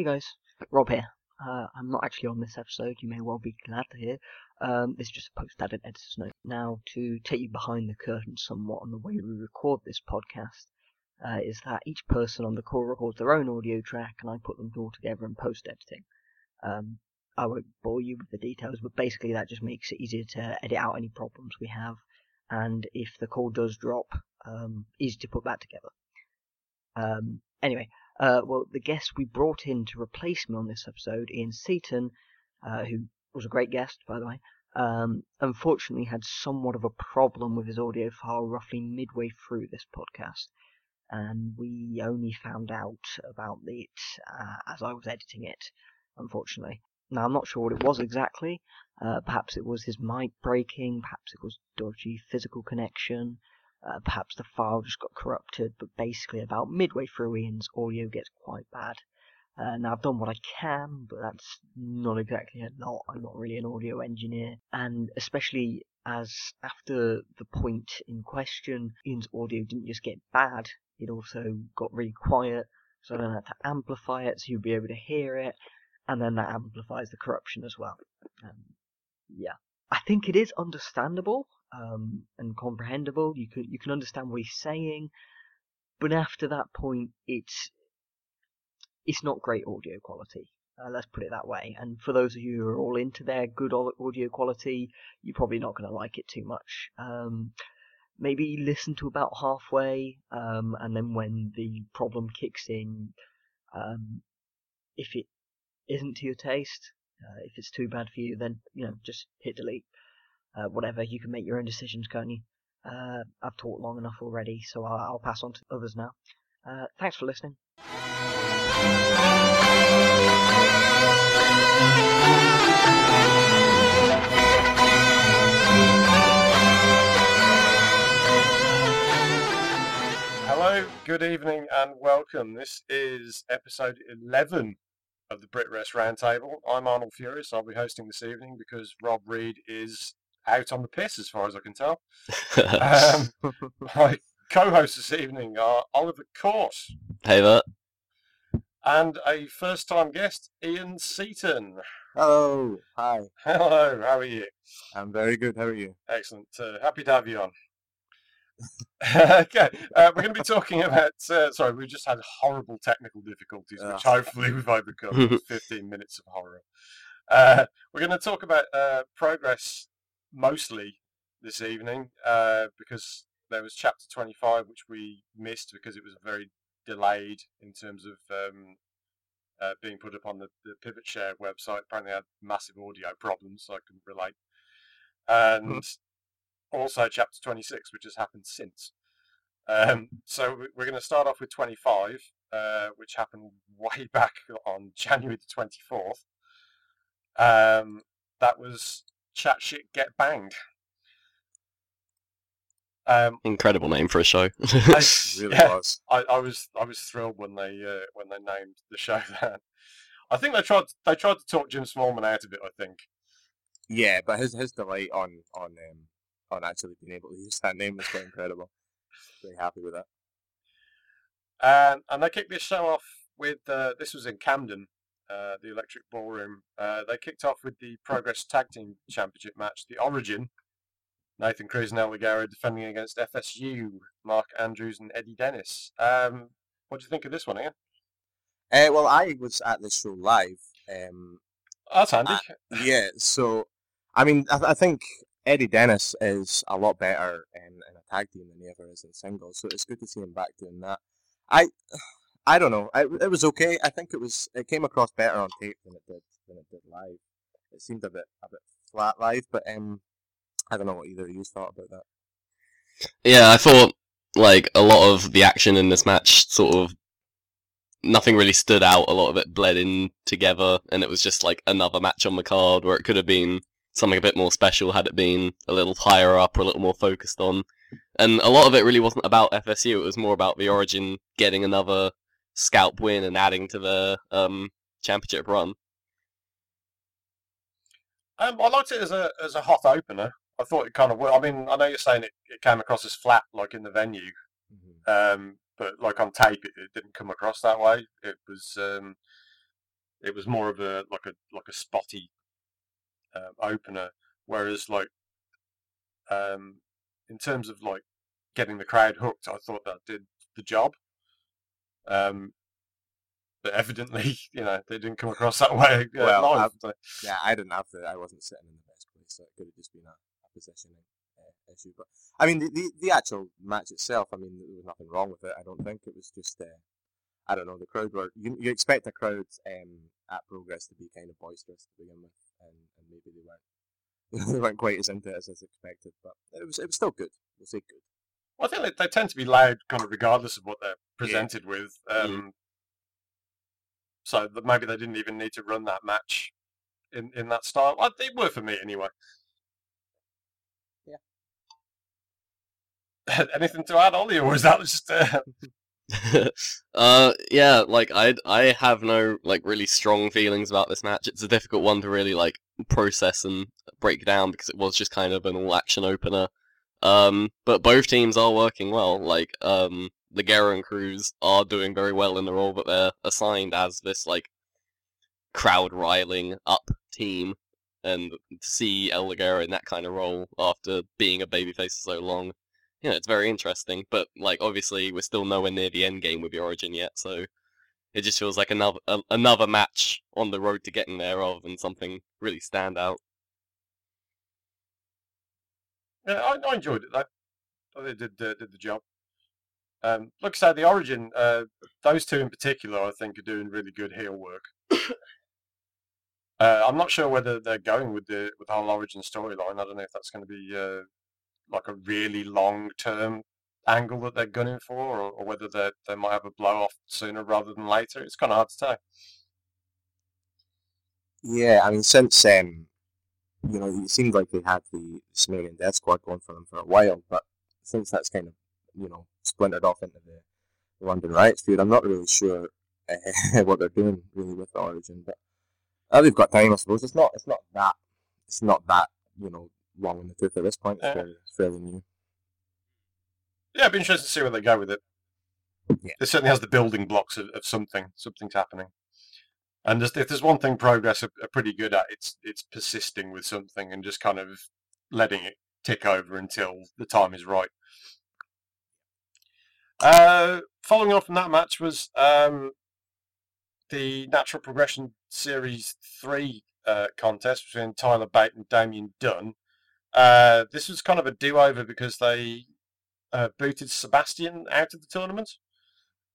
Hey guys, Rob here. Uh, I'm not actually on this episode, you may well be glad to hear. Um, this is just a post-added editor's note. Now, to take you behind the curtain somewhat on the way we record this podcast, uh, is that each person on the call records their own audio track and I put them all together in post-editing. Um, I won't bore you with the details, but basically that just makes it easier to edit out any problems we have, and if the call does drop, um, easy to put back together. Um, anyway, uh, well, the guest we brought in to replace me on this episode, Ian Seaton, uh, who was a great guest, by the way, um, unfortunately had somewhat of a problem with his audio file roughly midway through this podcast. And we only found out about it uh, as I was editing it, unfortunately. Now, I'm not sure what it was exactly. Uh, perhaps it was his mic breaking, perhaps it was dodgy physical connection, uh, perhaps the file just got corrupted, but basically about midway through Ian's audio gets quite bad. Uh, now I've done what I can, but that's not exactly a lot. I'm not really an audio engineer, and especially as after the point in question, Ian's audio didn't just get bad, it also got really quiet, so I then had to amplify it so you'd be able to hear it, and then that amplifies the corruption as well. Um, yeah. I think it is understandable um, and comprehensible. You can you can understand what he's saying, but after that point, it's it's not great audio quality. Uh, let's put it that way. And for those of you who are all into their good audio quality, you're probably not going to like it too much. Um, maybe listen to about halfway, um, and then when the problem kicks in, um, if it isn't to your taste, uh, if it's too bad for you, then you know just hit delete uh, whatever. You can make your own decisions, can't you? Uh, I've talked long enough already, so I'll, I'll pass on to others now. Uh, thanks for listening. Hello, good evening, and welcome. This is episode 11 of the Brit Wres Roundtable. I'm Arnold Furious. I'll be hosting this evening because Rob Reed is out on the piss, as far as I can tell. um, my co-hosts this evening are Oliver Course. Hey there. And a first-time guest, Ian Seaton. Hello. Hi. Hello. How are you? I'm very good. How are you? Excellent. Uh, happy to have you on. okay, uh, we're going to be talking about. Uh, sorry, we just had horrible technical difficulties, which Ah. hopefully we've overcome. 15 minutes of horror. Uh, we're going to talk about uh, progress mostly this evening uh, because there was chapter 25 which we missed because it was very delayed in terms of um, uh, being put up on the, the Pivot Share website. Apparently, had massive audio problems, so I couldn't relate. And also chapter 26, which has happened since. Um, so we- we're going to start off with 25, uh, which happened way back on January the 24th. Um, that was Chat Shit Get Banged. Um, Incredible name for a show. I, It really yeah, was. I, I was I was thrilled when they uh, when they named the show that. I think they tried they tried to talk Jim Smallman out of it. I think. Yeah, but his his delight on on um, on actually being able to use that name was quite incredible. Very happy with that. Um, and they kicked this show off with uh, this was in Camden, uh, the Electric Ballroom. Uh, they kicked off with the Progress Tag Team Championship match, the Origin. Nathan Cruz and El Ligero defending against FSU, Mark Andrews and Eddie Dennis. Um, what do you think of this one, Ian? Uh, well, I was at this show live. Um, That's handy. yeah, so I mean, I, I think Eddie Dennis is a lot better in, in a tag team than he ever is in singles. So it's good to see him back doing that. I, I don't know. I, it was okay. I think it was. It came across better on tape than it did than it did live. It seemed a bit a bit flat live, but um, I don't know what either of you thought about that. Yeah, I thought like a lot of the action in this match sort of nothing really stood out. A lot of it bled in together, and it was just like another match on the card where it could have been something a bit more special had it been a little higher up or a little more focused on. And a lot of it really wasn't about FSU. It was more about the Origin getting another scalp win and adding to the um, championship run. Um, I liked it as a as a hot opener. I thought it kind of. I mean, I know you're saying it, it came across as flat, like in the venue, um, but like on tape, it, it didn't come across that way. It was um, it was more of a like a like a spotty um, opener, whereas like um, in terms of like getting the crowd hooked, I thought that did the job. Um, but evidently, you know, they didn't come across that way. Uh, Well, so- Yeah, I didn't have the. I wasn't sitting in the best place, so it could have just been a, a positioning uh, issue. But I mean, the, the the actual match itself. I mean, there was nothing wrong with it. I don't think it was just. Uh, I don't know. The crowd were. You, you expect a crowd um, at Progress to be kind of boisterous to begin with, and, and maybe they weren't. they weren't quite as into it as I expected, but it was it was still good. We'll say good. Well, I think they, they tend to be loud, kind of regardless of what they're presented with. Um, So that maybe they didn't even need to run that match in, in that style. Well, they were for me anyway. Yeah. Anything to add, Ollie, or was that just? Uh... uh, yeah, like I I have no like really strong feelings about this match. It's a difficult one to really like process and break down because it was just kind of an all action opener. Um, but both teams are working well. Like um, Ligero and Cruz are doing very well in the role that they're assigned as this like crowd riling up team. And to see El Ligero in that kind of role after being a babyface for so long, you know, it's very interesting. But like, obviously, we're still nowhere near the end game with the Origin yet, so it just feels like another a, another match on the road to getting there, rather than something really stand out. Yeah, I, I enjoyed it though. I did uh, did the job. Um, like I said, the Origin, uh, those two in particular, I think, are doing really good heel work. uh, I'm not sure whether they're going with the with the whole Origin storyline. I don't know if that's going to be uh, like a really long term angle that they're gunning for, or, or whether they they might have a blow off sooner rather than later. It's kind of hard to tell. Yeah, I mean, since um, you know, it seemed like they had the Sumerian Death Squad going for them for a while, but since that's kind of you know splintered off into the, London Riots feud, I'm not really sure uh, what they're doing really with the Origin. But uh, they've got time, I suppose. It's not, it's not that, it's not that you know long in the tooth at this point. It's Yeah. fairly, fairly new. Yeah, it'd be interesting to see where they go with it. Yeah. It certainly has the building blocks of, of something. Something's happening. And if there's one thing Progress are, are pretty good at, it's it's persisting with something and just kind of letting it tick over until the time is right. Uh, following on from that match was um, the Natural Progression Series 3 uh, contest between Tyler Bate and Damien Dunn. Uh, this was kind of a do-over because they uh, booted Sebastian out of the tournament.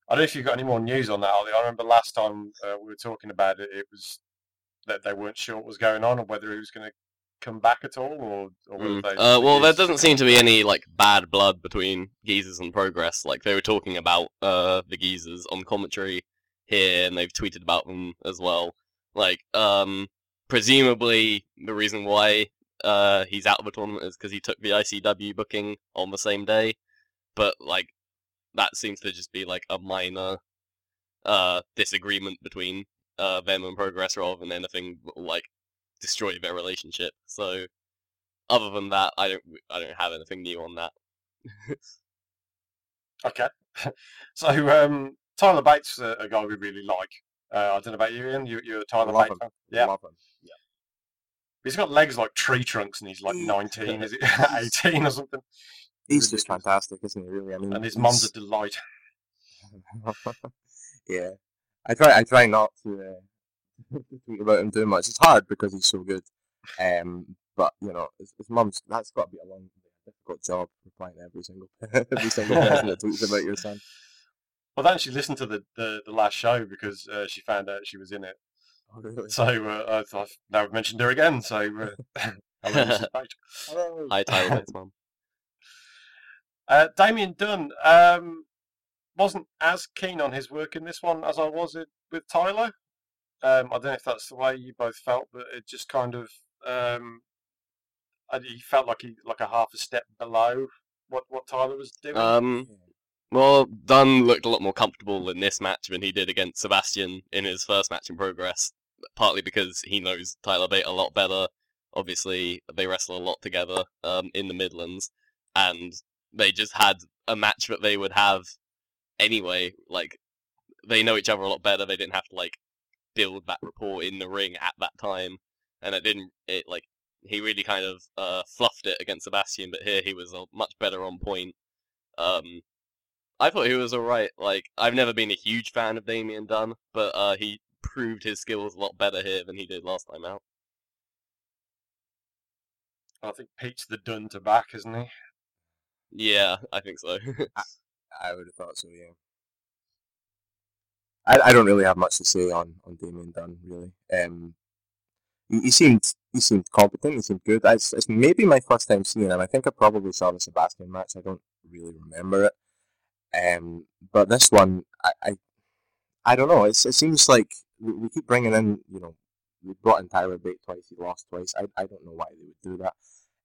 I don't know if you've got any more news on that, Ollie. I remember last time uh, we were talking about it, it was that they weren't sure what was going on or whether he was going to come back at all, or, or Mm. they. Uh, well, there doesn't seem to be any like bad blood between geezers and progress. Like they were talking about uh the geezers on commentary here, and they've tweeted about them as well. Like, um, presumably the reason why uh he's out of the tournament is because he took the ICW booking on the same day. But like, that seems to just be like a minor uh disagreement between uh them and progress rather than anything like destroy their relationship. So, other than that, I don't I don't have anything new on that. Okay. so um, Tyler Bates, a, a guy we really like. Uh, I don't know about you, Ian. You, you're a Tyler Love Bates him. Yeah. Love him. He's got legs like tree trunks, and he's like Mm. 19, is it 18 or something? He's just fantastic, isn't he? Really, I mean, And his mum's a he's- delight. yeah, I try. I try not to, uh, to tweet about him too much. It's hard because he's so good. Um, but you know, his, his mum's that's got to be a long, difficult job replying to every single every single person that tweets about your son. Well, don't she listen to the, the, the last show because uh, she found out she was in it. Oh, really? So uh, I thought now I've mentioned her again. So uh, hello, Mrs. Page. Hi, Tyler Bates' mum. Uh, Damien Dunn um, wasn't as keen on his work in this one as I was it, with Tyler. Um, I don't know if that's the way you both felt, but it just kind of um, he felt like he like a half a step below what, what Tyler was doing. Um, well, Dunn looked a lot more comfortable in this match than he did against Sebastian in his first match in progress. Partly because he knows Tyler Bate a lot better. Obviously, they wrestle a lot together um, in the Midlands, and they just had a match that they would have anyway. Like they know each other a lot better. They didn't have to like build that rapport in the ring at that time, and it didn't. It like he really kind of uh, fluffed it against Sebastian, but here he was uh, much better on point. Um, I thought he was alright. Like I've never been a huge fan of Damien Dunn, but uh, he proved his skills a lot better here than he did last time out. I think Pete's the Dunn to back, isn't he? Yeah, I think so. I would have thought so. Yeah. I, I don't really have much to say on on Damien Dunn really. Um, he, he seemed he seemed competent. He seemed good. It's, it's maybe my first time seeing him. I think I probably saw the Sebastian match. I don't really remember it. Um, but this one, I, I, I don't know. It's, it seems like we, keep bringing in. You know, we brought in Tyler Bate twice. He lost twice. I, I don't know why they would do that.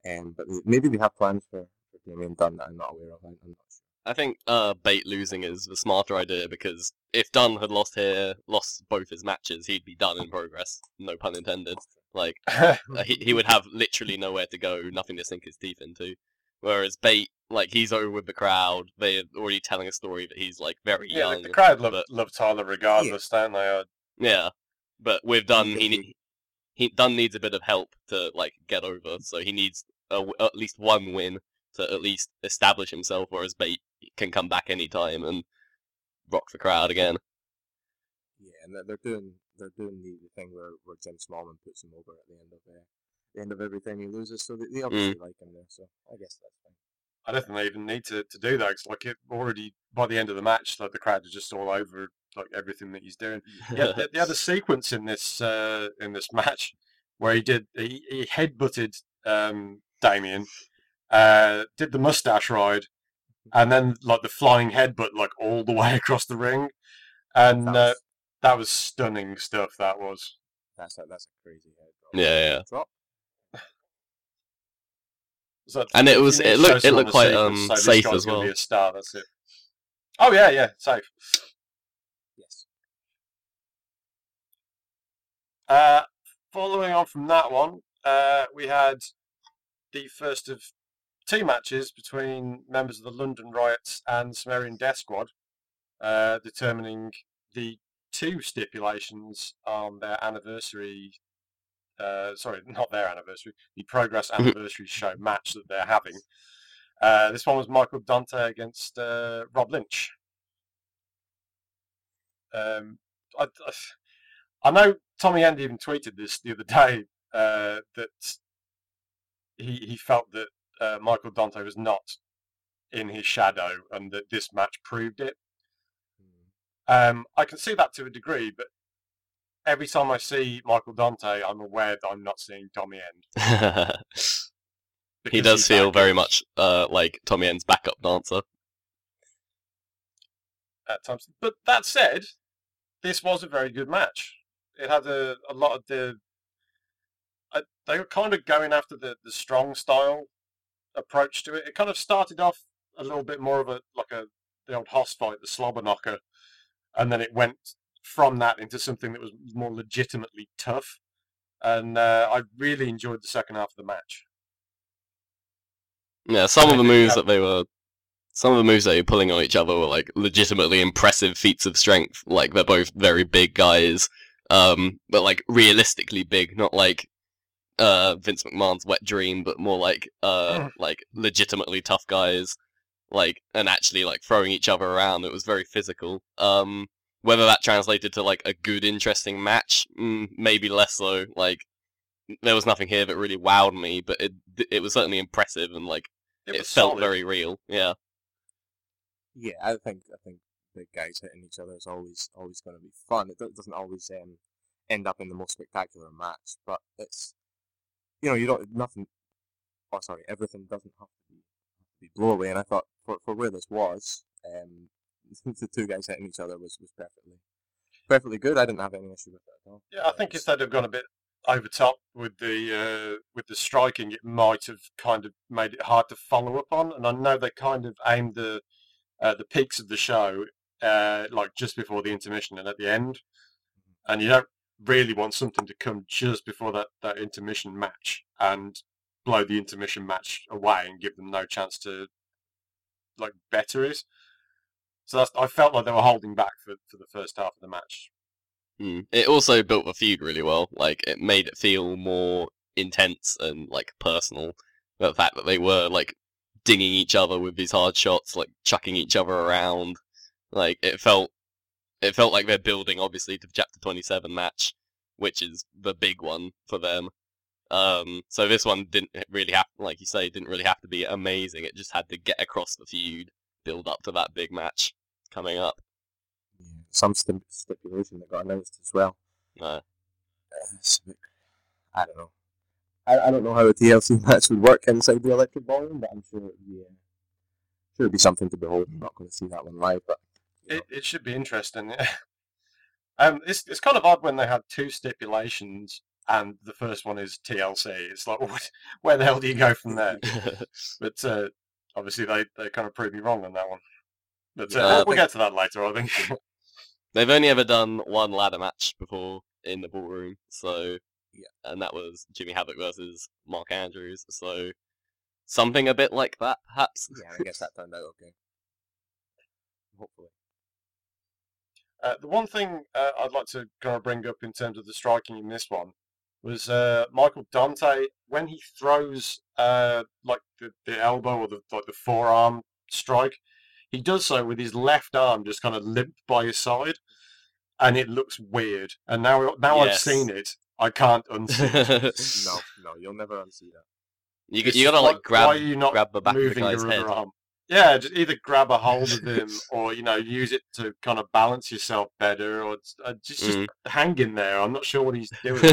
Um, but maybe they have plans for Damien Dunn that I'm not aware of. I, I'm not sure. I think uh, Bate losing is the smarter idea because if Dunn had lost here, lost both his matches, he'd be done in progress. No pun intended. Like uh, he he would have literally nowhere to go, nothing to sink his teeth into. Whereas Bate, like he's over with the crowd. They're already telling a story that he's like very yeah, the, young. the crowd love, but- love Tyler regardless, don't they? Uh, Yeah, but with Dunn, he think he Dunn needs a bit of help to like get over. So he needs a w at least one win to at least establish himself. or Whereas Bate can come back anytime and rock the crowd again. Yeah, and they're, they're doing they're doing the, the thing where, where Jim Smallman puts him over at the end of uh, the end of every time he loses, so they, they obviously like him there. So I guess that's fine. I don't think they even need to, to do that. 'cause, like it already by the end of the match, like the crowd are just all over like everything that he's doing. Yeah, the, the other sequence in this uh, in this match where he did he, he headbutted um, Damien, uh, did the mustache ride, and then like the flying headbutt like all the way across the ring, and That uh, was- that was stunning stuff. That was. That's a, that's a crazy head. drop. Yeah, yeah. Drop. So And it was- it looked- it looked the quite, um, say, this safe as gonna Be well. a star. That's it. Oh yeah, yeah, safe. Yes. Uh, following on from that one, uh, we had the first of two matches between members of the London Riots and Sumerian Death Squad, uh, determining the two stipulations on their anniversary. Uh, sorry, not their anniversary, the Progress Anniversary Show match that they're having. Uh, this one was Michael Dante against uh, Rob Lynch. Um, I, I, I know Tommy End even tweeted this the other day uh, that he he felt that uh, Michael Dante was not in his shadow and that this match proved it. Mm. Um, I can see that to a degree, but every time I see Michael Dante, I'm aware that I'm not seeing Tommy End. he does feel very much uh, like Tommy End's backup dancer. at times. But that said, this was a very good match. It had a, a lot of the. I, they were kind of going after the, the strong style approach to it. It kind of started off a little bit more of a like a the old Hoss fight, the slobber knocker, and then it went from that into something that was more legitimately tough. and uh, I really enjoyed the second half of the match. Yeah, some of the moves that- that they were, some of the moves that they were pulling on each other were like legitimately impressive feats of strength. Like they're both very big guys, um, but like realistically big, not like uh Vince McMahon's wet dream, but more like uh Mm. like legitimately tough guys. Like and actually like throwing each other around. It was very physical. Um, whether that translated to like a good, interesting match, mm, maybe less so. Like there was nothing here that really wowed me, but it it was certainly impressive and like It, it, felt solid. very real. Yeah. Yeah, I think I think big guys hitting each other is always always going to be fun. It doesn't always um, end up in the most spectacular match, but it's you know you don't nothing. Oh, sorry, everything doesn't have to be have to be blow away. And I thought for for where this was, um, the two guys hitting each other was was perfectly perfectly good. I didn't have any issue with that at all. Yeah, I think if they'd have gone a bit over top with the uh, with the striking, it might have kind of made it hard to follow up on. And I know they kind of aimed the uh, the peaks of the show uh, like just before the intermission and at the end, and you don't really want something to come just before that that intermission match and blow the intermission match away and give them no chance to like better it. So that's, I felt like they were holding back for, for the first half of the match. Mm. It also built the feud really well. Like it made it feel more intense and like personal. The fact that they were like dinging each other with these hard shots, like chucking each other around. Like it felt, it felt like they're building obviously to the chapter twenty seven match, which is the big one for them. Um, so this one didn't really have, like you say, didn't really have to be amazing. It just had to get across the feud, build up to that big match coming up. Yeah, some sti- stipulation that got announced as well. Uh, Uh, bit- I don't know. I, I don't know how a TLC match would work inside the electric ballroom, but I'm sure it'd be, uh, sure it'd be something to behold. I'm not going to see that one live, but It, it should be interesting. Yeah. Um, it's it's kind of odd when they had two stipulations and the first one is TLC. It's like, what, where the hell do you go from there? But uh, obviously they, they kind of proved me wrong on that one. But uh, we'll, we'll get to that later, I think. They've only ever done one ladder match before in the ballroom, so Yeah. and that was Jimmy Havoc versus Mark Andrews. So something a bit like that, perhaps. yeah, I guess that turned out okay. Hopefully. Uh, the one thing uh, I'd like to kind of bring up in terms of the striking in this one was uh, Michael Dante when he throws uh, like the, the elbow or the like the forearm strike, he does so with his left arm just kind of limp by his side, and it looks weird. And now now I've seen it, I can't unsee it. No, no, you'll never unsee that. you It's you gotta like why- grab why are you not grab the back of the moving guy's your head. other arm. Yeah, just either grab a hold of him, or you know, use it to kind of balance yourself better, or uh, just just Mm. hang in there. I'm not sure what he's doing.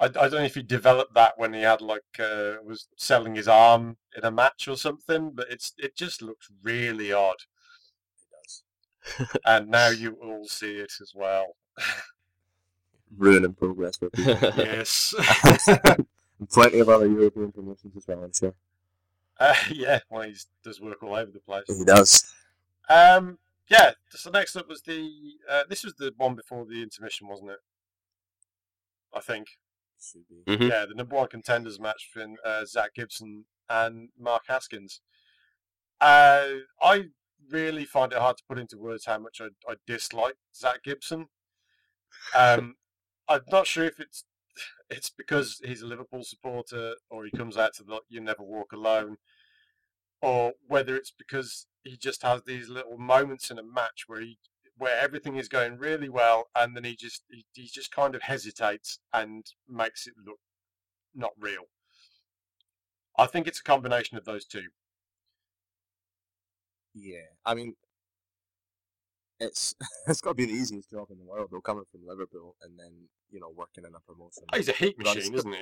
I, I don't know if he developed that when he had like uh, was selling his arm in a match or something, but it's it just looks really odd. And now you all see it as well. Ruining progress for people. yes. and plenty of other European promotions as well, I'm sure. Uh, yeah. Well, he does work all over the place. He does. Um, yeah. So next up was the. Uh, this was the one before the intermission, wasn't it? I think. Should be. Mhm. Yeah, the number one contenders match between uh, Zack Gibson and Mark Haskins. Uh, I really find it hard to put into words how much I, I dislike Zack Gibson. Um, I'm not sure if it's it's because he's a Liverpool supporter or he comes out to the "You Never Walk Alone," or whether it's because he just has these little moments in a match where he where everything is going really well and then he just he, he just kind of hesitates and makes it look not real. I think it's a combination of those two. Yeah, I mean, it's it's got to be the easiest job in the world, though, coming from Liverpool and then you know working in a promotion. Oh, he's a heat Runs- machine, isn't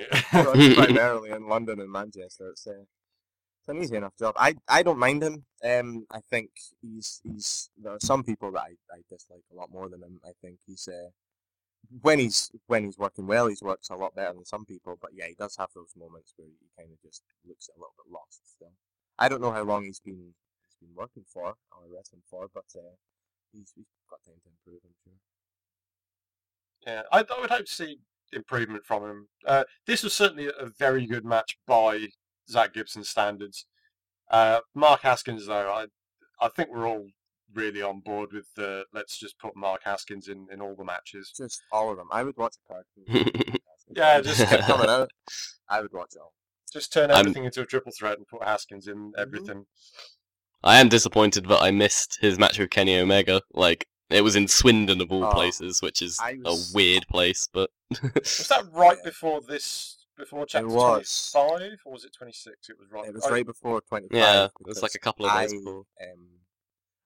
he? primarily in London and Manchester. It's, uh, it's an easy enough job. I, I don't mind him. Um, I think he's he's there are some people that I, I dislike a lot more than him. I think he's uh, when he's when he's working well, he's works a lot better than some people. But yeah, he does have those moments where he kind of just looks a little bit lost. Still, I don't know how long he's been he's been working for or wrestling for, but uh, he's, he's got time to improve. I'm sure. Yeah, I, I would hope to see improvement from him. Uh, this was certainly a very good match by Zack Gibson standards. Uh, Mark Haskins, though, I I think we're all really on board with the let's just put Mark Haskins in, in all the matches. Just all of them. I would watch a card. Yeah, just- kept coming out. I would watch it all. Just turn I'm- everything into a triple threat and put Haskins in everything. I am disappointed that I missed his match with Kenny Omega. Like it was in Swindon of all Oh, places, which is was- a weird place, but Was that right Yeah. before this? Before chapter was. twenty-five, or was it twenty-six? It was right. It was right before 25. yeah, it was like a couple of days I, before. Um,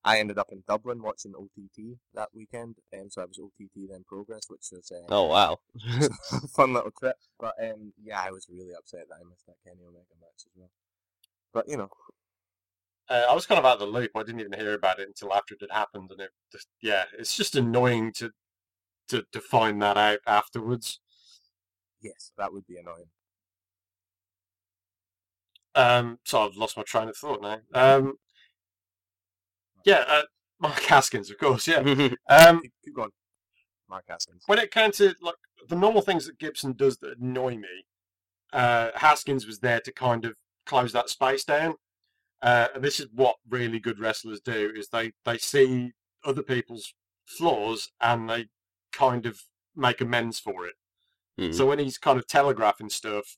I ended up in Dublin watching OTT that weekend, um, so I was OTT then Progress, which was uh, Oh wow. fun little trip. But um, yeah, I was really upset that I missed that Kenny Omega match as well. But you know, Uh, I was kind of out of the loop. I didn't even hear about it until after it had happened, and it just yeah, it's just annoying to to to find that out afterwards. Yes, that would be annoying. Um, so I've lost my train of thought now. Um, yeah, uh, Mark Haskins, of course. Yeah. Um, Keep, keep going, Mark Haskins. when it came to like the normal things that Gibson does that annoy me, uh, Haskins was there to kind of close that space down. Uh, and this is what really good wrestlers do: is they they see other people's flaws and they kind of make amends for it. Mhm. So when he's kind of telegraphing stuff,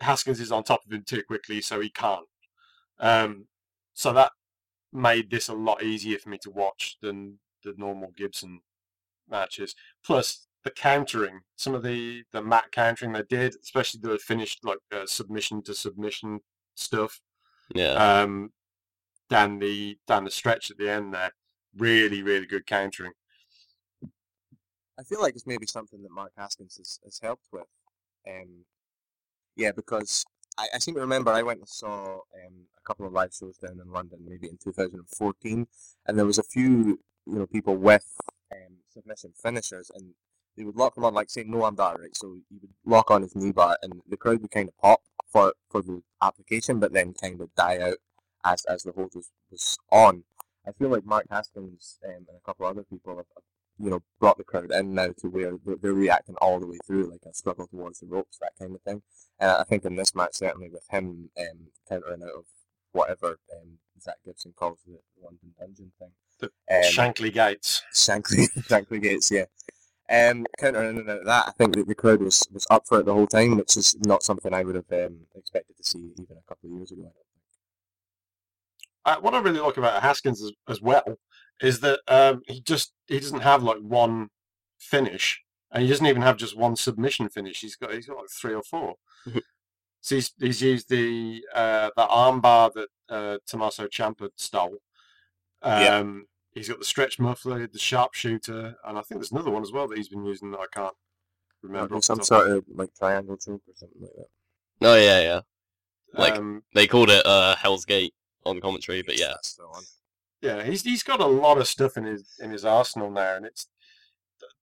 Haskins is on top of him too quickly, so he can't. Um, so that made this a lot easier for me to watch than the normal Gibson matches. Plus the countering, some of the the mat countering they did, especially the finished like uh, submission to submission stuff, yeah. um, down the down the stretch at the end there, really really good countering. I feel like it's maybe something that Mark Haskins has, has helped with. Um, yeah, because I, I seem to remember I went and saw um, a couple of live shows down in London, maybe in 2014, and there was a few you know people with um, submission finishers, and they would lock him on like saying, no I'm that right, so you would lock on his knee bar, and the crowd would kind of pop for for the application, but then kind of die out as as the hold was, was on. I feel like Mark Haskins um, and a couple other people have, have you know, brought the crowd in now to where they're, reacting all the way through, like a struggle towards the ropes, that kind of thing. And I think in this match, certainly with him um, countering out of whatever um, Zack Gibson calls the London Dungeon thing. The um, Shankly Gates. Shankly, Shankly Gates, yeah. Um, countering in and out of that, I think that the crowd was, was up for it the whole time, which is not something I would have um, expected to see even a couple of years ago. I don't think. uh, what I really like about Haskins as, as well is that um, he just he doesn't have like one finish, and he doesn't even have just one submission finish. He's got he's got like three or four. so he's he's used the uh, the armbar that uh, Tommaso Ciampa stole. Um, Yeah. He's got the stretch muffler, the sharpshooter, and I think there's another one as well that he's been using that I can't remember. Or off the some sort of like triangle choke or something like that. Oh yeah, yeah. like- um, They called it uh, Hell's Gate on commentary, but yeah. Yeah, he's he's got a lot of stuff in his in his arsenal now, and it's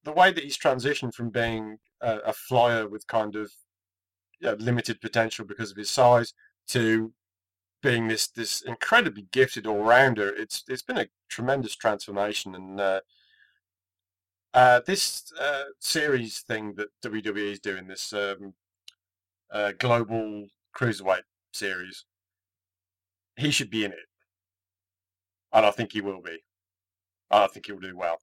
the way that he's transitioned from being a, a flyer with kind of yeah, limited potential because of his size to being this this incredibly gifted all rounder. It's it's been a tremendous transformation, and uh, uh, this uh, series thing that WWE is doing, this um, uh, global cruiserweight series, he should be in it and I think he will be. And I think he'll do well.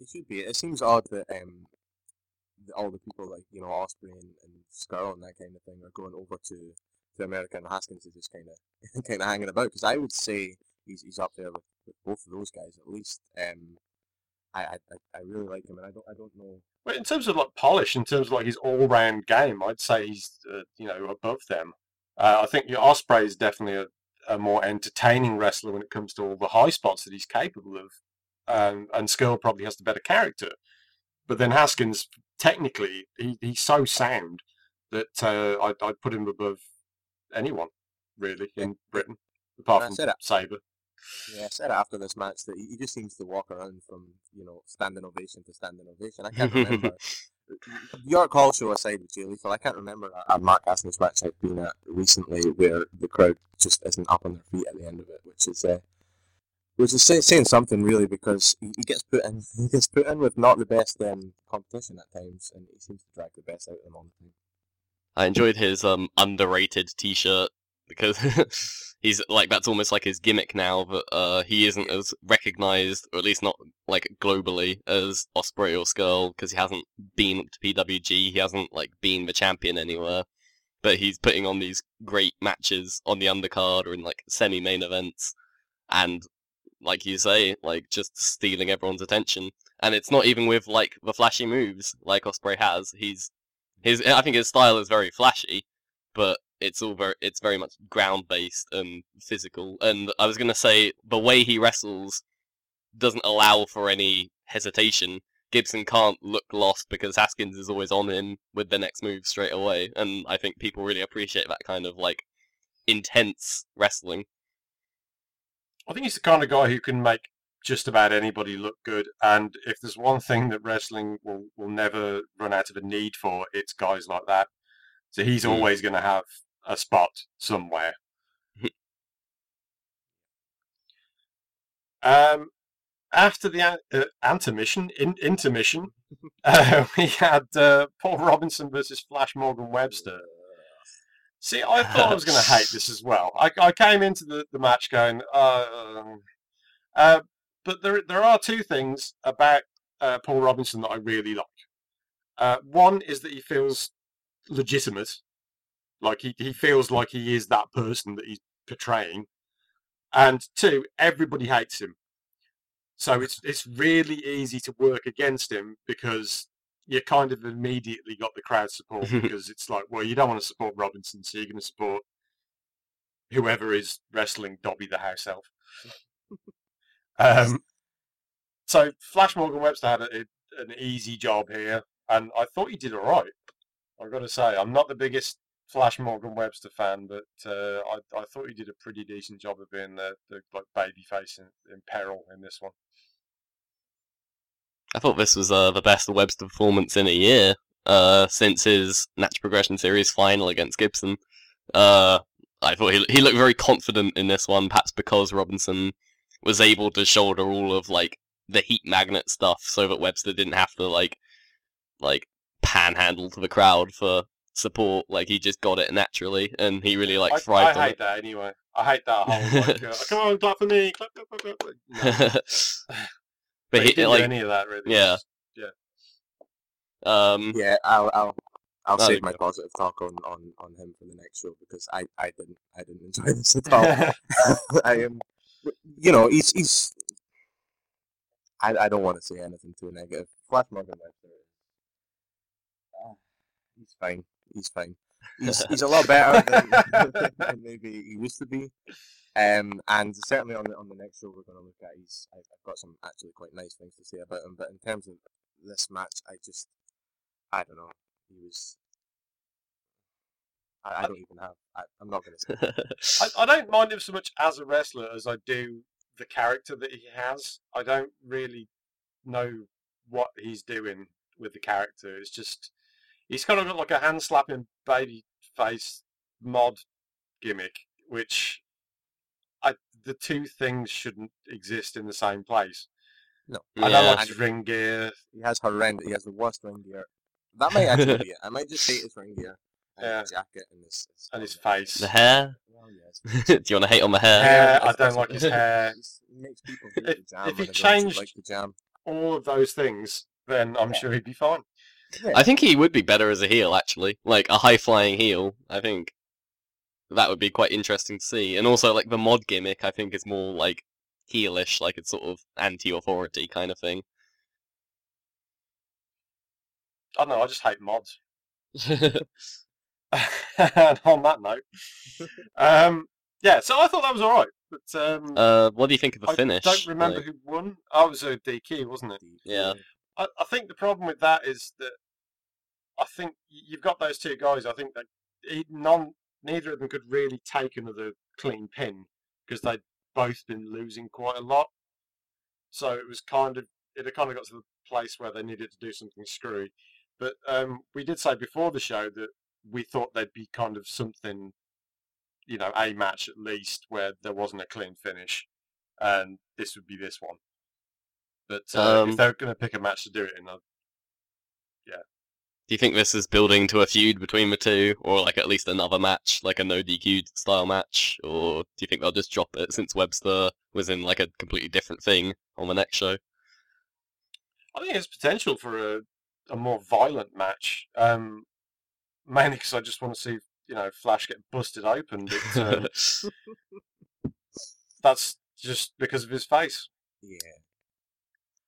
It should be. It seems odd that um, all the people like you know Ospreay and, and Scurll and that kind of thing are going over to, to America and Haskins is just kind of kind of hanging about because I would say he's he's up there with, with both of those guys at least. Um, I, I I- really like him and I don't I don't know. But in terms of like polish, in terms of like his all-round game, I'd say he's uh, you know above them. Uh, I think your Ospreay is definitely a, a more entertaining wrestler when it comes to all the high spots that he's capable of, um, and Scurll probably has the better character. But then Haskins, technically, he, he's so sound that uh, I'd, I'd put him above anyone really in Britain, apart from said. Sabre. Yeah, I said after this match that he, he just seems to walk around from you know standing ovation to standing ovation. I can't remember. York show aside with Jay Lethal, I can't remember a, a Mark Haskins match I've been at recently where the crowd just isn't up on their feet at the end of it, which is uh, which is say, saying something really because he, he gets put in he gets put in with not the best um, competition at times, and he seems to drag the best out of them all the time. I enjoyed his um underrated T-shirt because he's like that's almost like his gimmick now, but uh he isn't as recognized, or at least not like globally, as Ospreay or Scurll because he hasn't been to PWG, he hasn't like been the champion anywhere, but he's putting on these great matches on the undercard or in like semi-main events, and like you say, like just stealing everyone's attention. And it's not even with like the flashy moves like Ospreay has. He's his I think his style is very flashy, but it's all very it's very much ground based and physical. And I was gonna say the way he wrestles doesn't allow for any hesitation. Gibson can't look lost because Haskins is always on him with the next move straight away, and I think people really appreciate that kind of like intense wrestling. I think he's the kind of guy who can make just about anybody look good. And if there's one thing that wrestling will, will never run out of a need for, it's guys like that. So he's Mm. always going to have a spot somewhere. um, after the uh, intermission, in, intermission, uh, we had uh, Paul Robinson versus Flash Morgan Webster. See, I thought I was going to hate this as well. I, I came into the, the match going, uh, uh, but there there are two things about uh, Paul Robinson that I really like. Uh, one is that he feels legitimate, like he, he feels like he is that person that he's portraying, and two, everybody hates him. So it's it's really easy to work against him because you kind of immediately got the crowd support because it's like, well, you don't want to support Robinson, so you're going to support whoever is wrestling Dobby the House Elf. um, so Flash Morgan Webster had a, an easy job here, and I thought he did all right. I've got to say, I'm not the biggest Flash Morgan Webster fan, but uh, I, I thought he did a pretty decent job of being the, the like baby face in, in peril in this one. I thought this was uh, the best Webster performance in a year uh, since his Natural Progression Series final against Gibson. Uh, I thought he he looked very confident in this one, perhaps because Robinson was able to shoulder all of like the heat magnet stuff, so that Webster didn't have to like like panhandle to the crowd for support. Like he just got it naturally, and he really like I, thrived I on hate it. that anyway. I hate that whole like, uh, come on, clap for me, clap, clap, clap, clap. No, but he he, didn't like do any of that really. yeah. Yeah. Um Yeah, I'll I'll I'll That'd save my good. positive talk on, on, on him for the next show because I, I didn't I didn't enjoy this at all. I am, you know, he's he's. I, I don't want to say anything too negative. Flash Morgan Webster, ah, he's fine. He's fine. He's he's a lot better than, than maybe he used to be. Um, and certainly on the on the next show we're going to look at, he's I've got some actually quite nice things to say about him. But in terms of this match, I just I don't know. He was. I, I don't even have. I, I'm not going to say. I, I don't mind him so much as a wrestler as I do the character that he has. I don't really know what he's doing with the character. It's just he's kind of got like a hand slapping baby face mod gimmick, which I the two things shouldn't exist in the same place. No. I don't like his ring gear. He has horrendous. He has the worst ring gear. That might actually be it. I might just hate his ring gear and Yeah. his jacket and his, his And his face. the hair. Well, yes. Do you want to hate on the hair? Hair, I don't like his hair. makes people If- if he when everyone should changed- like. All of those things, then I'm sure he'd be fine. I think he would be better as a heel, actually. Like a high flying heel. I think that would be quite interesting to see. And also, like the mod gimmick, I think is more like heelish, like it's sort of anti-authority kind of thing. I don't know. I just hate mods. on that note, um, yeah. So I thought that was all right, but um, uh, what do you think of the I finish? I don't remember Like, who won. I was a DQ, wasn't it? Yeah. I, I think the problem with that is that I think you've got those two guys. I think that none, neither of them could really take another clean pin because they'd both been losing quite a lot. So it was kind of it had kind of got to the place where they needed to do something screwy. But um, we did say before the show that we thought there'd be kind of something, you know, a match at least where there wasn't a clean finish. and this would be this one. But uh, Um, if they're going to pick a match to do it in, I'd yeah. Do you think this is building to a feud between the two, or like at least another match, like a no DQ style match, or do you think they'll just drop it since Webster was in like a completely different thing on the next show? I think there's potential for a, a more violent match. Um, mainly because I just want to see you know Flash get busted open. But uh, that's just because of his face. Yeah.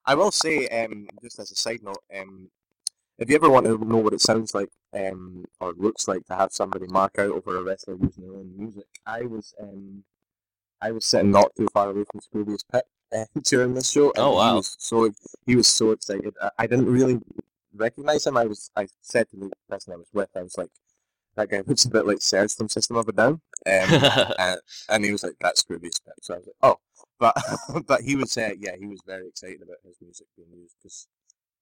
I will say, um, just as a side note, um, if you ever want to know what it sounds like um, or looks like to have somebody mark out over a wrestler using their own music, I was um, I was sitting not too far away from Scroobius Pip uh, during this show, Oh, wow. he was so he was so excited. I, I didn't really recognize him. I was I said to the person I was with, I was like, that guy looks a bit like Serj from System of a Down. Um, and, and he was like, "That's Scroobius Pip." So I was like, "Oh," but but he was uh, yeah, he was very excited about his music being used because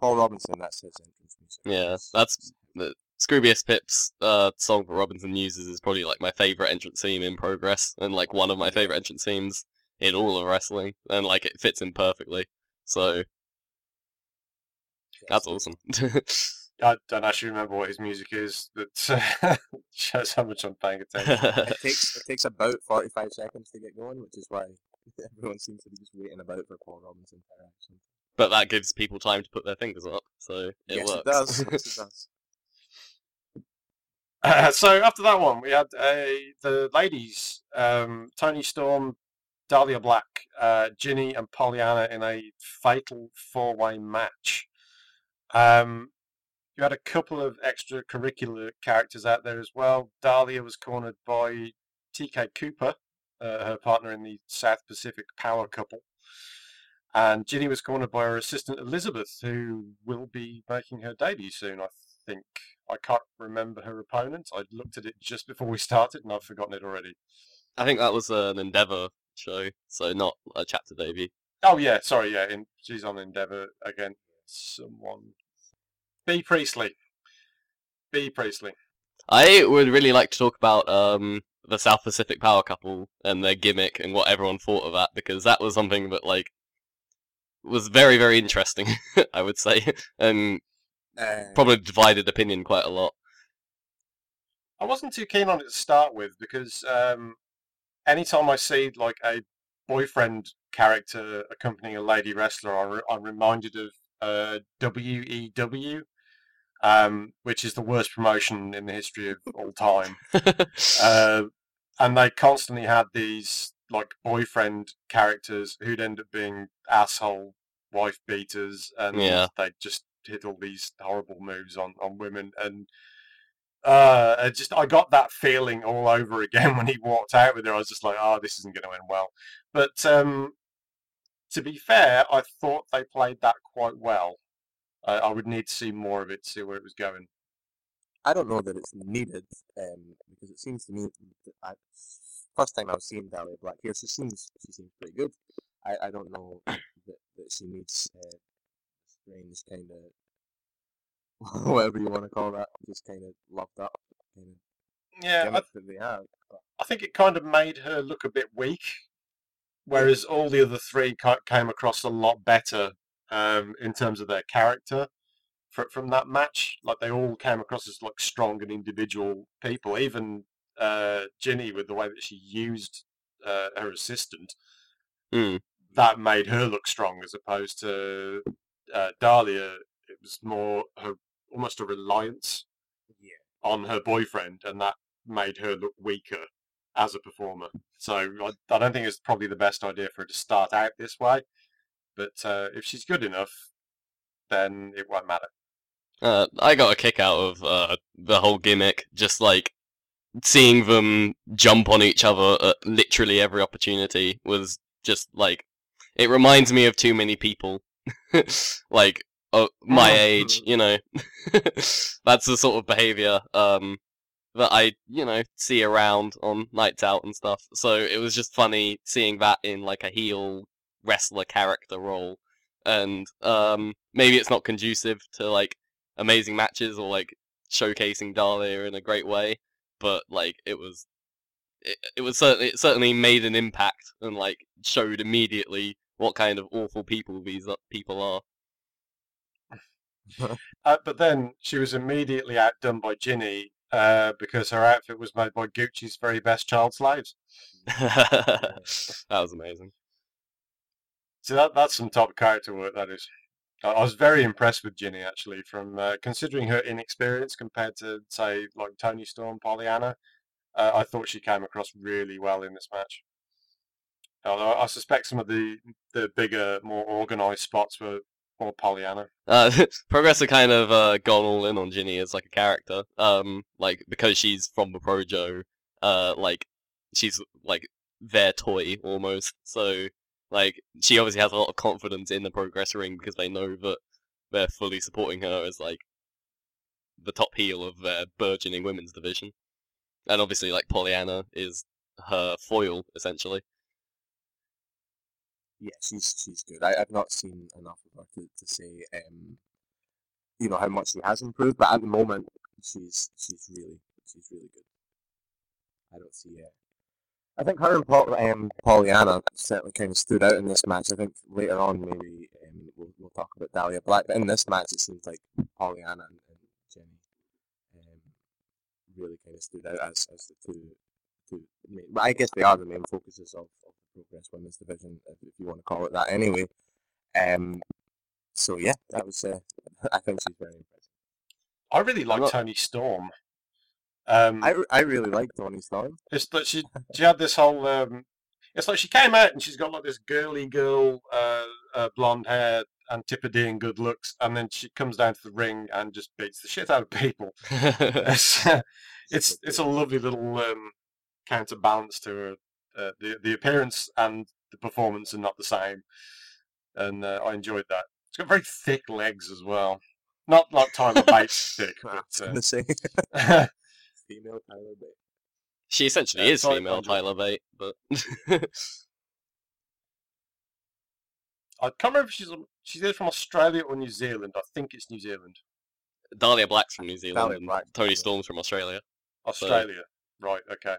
Paul Robinson, that's his entrance music. Yeah, that's the Scroobius Pip's uh, song that Robinson uses is probably like my favorite entrance theme in Progress, and like one of my favorite entrance themes in all of wrestling, and like it fits in perfectly. So that's awesome. I don't actually remember what his music is. That shows how much I'm paying attention. It takes it takes about forty five seconds to get going, which is why everyone seems to be just waiting about for Paul Robinson to action. but that gives people time to put their fingers up, so it yes, works. it does. Yes, it does. Uh, so after that one, we had uh, the ladies, um, Toni Storm, Dahlia Black, uh, Jinny, and Pollyanna in a fatal four-way match. Um, you had a couple of extracurricular characters out there as well. Dahlia was cornered by TK Cooper, uh, her partner in the South Pacific Power couple. And Jinny was cornered by her assistant Elizabeth, who will be making her debut soon, I think. I can't remember her opponent. I looked at it just before we started and I've forgotten it already. I think that was an Endeavour show, so not a chapter debut. Oh yeah, sorry, yeah, in, she's on Endeavour again. Someone. Bea Priestley. Bea Priestley. I would really like to talk about um, the South Pacific Power couple and their gimmick and what everyone thought of that because that was something that like was very very interesting. I would say, and Uh, probably divided opinion quite a lot. I wasn't too keen on it to start with because um, anytime I see like a boyfriend character accompanying a lady wrestler, I'm, re- I'm reminded of uh, WEW, um, which is the worst promotion in the history of all time. uh, and they constantly had these like boyfriend characters who'd end up being asshole wife beaters, and Yeah. they just hit all these horrible moves on on women. And uh, I just I got that feeling all over again when he walked out with her. I was just like, oh, this isn't going to end well. But um, to be fair, I thought they played that quite well. I, I would need to see more of it to see where it was going. I don't know that it's needed um, because it seems to me that I, first time I've seen Dahlia Black here, she seems she seems pretty good. I, I don't know that, that she needs uh, strange kind of whatever you want to call that, just kind of loved up kind of Yeah, I, that they have. But I think it kind of made her look a bit weak, whereas all the other three came across a lot better um, in terms of their character from that match. Like they all came across as like strong and individual people. Even uh, Jinny, with the way that she used uh, her assistant, Hmm. that made her look strong as opposed to uh, Dahlia. It was more her almost a reliance yeah, on her boyfriend, and that made her look weaker as a performer. So I, I don't think it's probably the best idea for her to start out this way. But uh, if she's good enough, then it won't matter. Uh, I got a kick out of uh, the whole gimmick, just like seeing them jump on each other at literally every opportunity was just like it reminds me of too many people, like uh, my age, you know. That's the sort of behavior um, that I, you know, see around on nights out and stuff. So it was just funny seeing that in like a heel wrestler character role, and um, maybe it's not conducive to like amazing matches or like showcasing Dahlia in a great way, but like it was it, it was certainly it certainly made an impact and like showed immediately what kind of awful people these people are. Uh, but then she was immediately outdone by Jinny uh, because her outfit was made by Gucci's very best child slaves. that was amazing. So that that's some top character work. That is. I was very impressed with Jinny actually, from uh, considering her inexperience compared to say like Toni Storm, Pollyanna. Uh, I thought she came across really well in this match. Although I suspect some of the the bigger, more organised spots were more Pollyanna. Uh, Progress have kind of uh, gone all in on Jinny as like a character. Um, like because she's from the Projo, uh, like she's like their toy almost. So like she obviously has a lot of confidence in the Progress ring because they know that they're fully supporting her as like the top heel of their burgeoning women's division. And obviously, like Pollyanna is her foil essentially. Yeah, she's she's good. I, I've not seen enough of her to, to say, um, you know, how much she has improved. But at the moment, she's she's really she's really good. I don't see it. I think her and Paul, um, Pollyanna certainly kind of stood out in this match. I think later on maybe um, we'll, we'll talk about Dahlia Black, but in this match it seems like Pollyanna and, and Jenny um, really kind of stood out as, as the two, two main, well, I guess they are the main focuses of, of the Progress Women's Division, if, if you want to call it that anyway. Um, so yeah, that was, uh, I think she's very impressive. I really like Toni Storm. Um, I, I really like Toni Storm. It's that she she had this whole. Um, it's like she came out and she's got like this girly girl, uh, uh, blonde hair, antipodean good looks, and then she comes down to the ring and just beats the shit out of people. it's it's it's a lovely little um, counterbalance to her. Uh, the the appearance and the performance are not the same, and uh, I enjoyed that. It's got very thick legs as well. Not like Tyler Bates thick, but uh, female Tyler Bate. she essentially Yeah, is female. Tyler Bate, but I can't remember if she's she's either from Australia or New Zealand. I think it's New Zealand. Dahlia Black's from New Zealand Dahlia and Toni Storm's from Australia. Australia. Right, okay.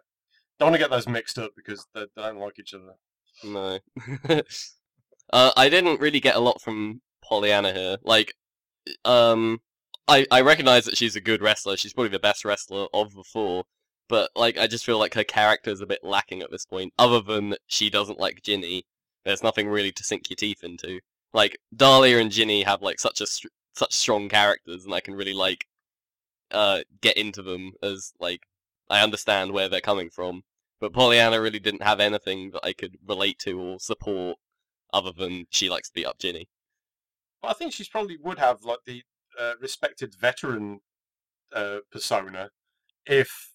Don't want to get those mixed up because they, they don't like each other. No. uh, I didn't really get a lot from Pollyanna here. Like, um, I I recognize that she's a good wrestler. She's probably the best wrestler of the four. But like, I just feel like her character is a bit lacking at this point. Other than she doesn't like Jinny, there's nothing really to sink your teeth into. Like Dahlia and Jinny have like such a such strong characters, and I can really like uh get into them as like I understand where they're coming from. But Pollyanna really didn't have anything that I could relate to or support other than she likes to beat up Jinny. But I think she's probably would have like the uh, respected veteran uh, persona if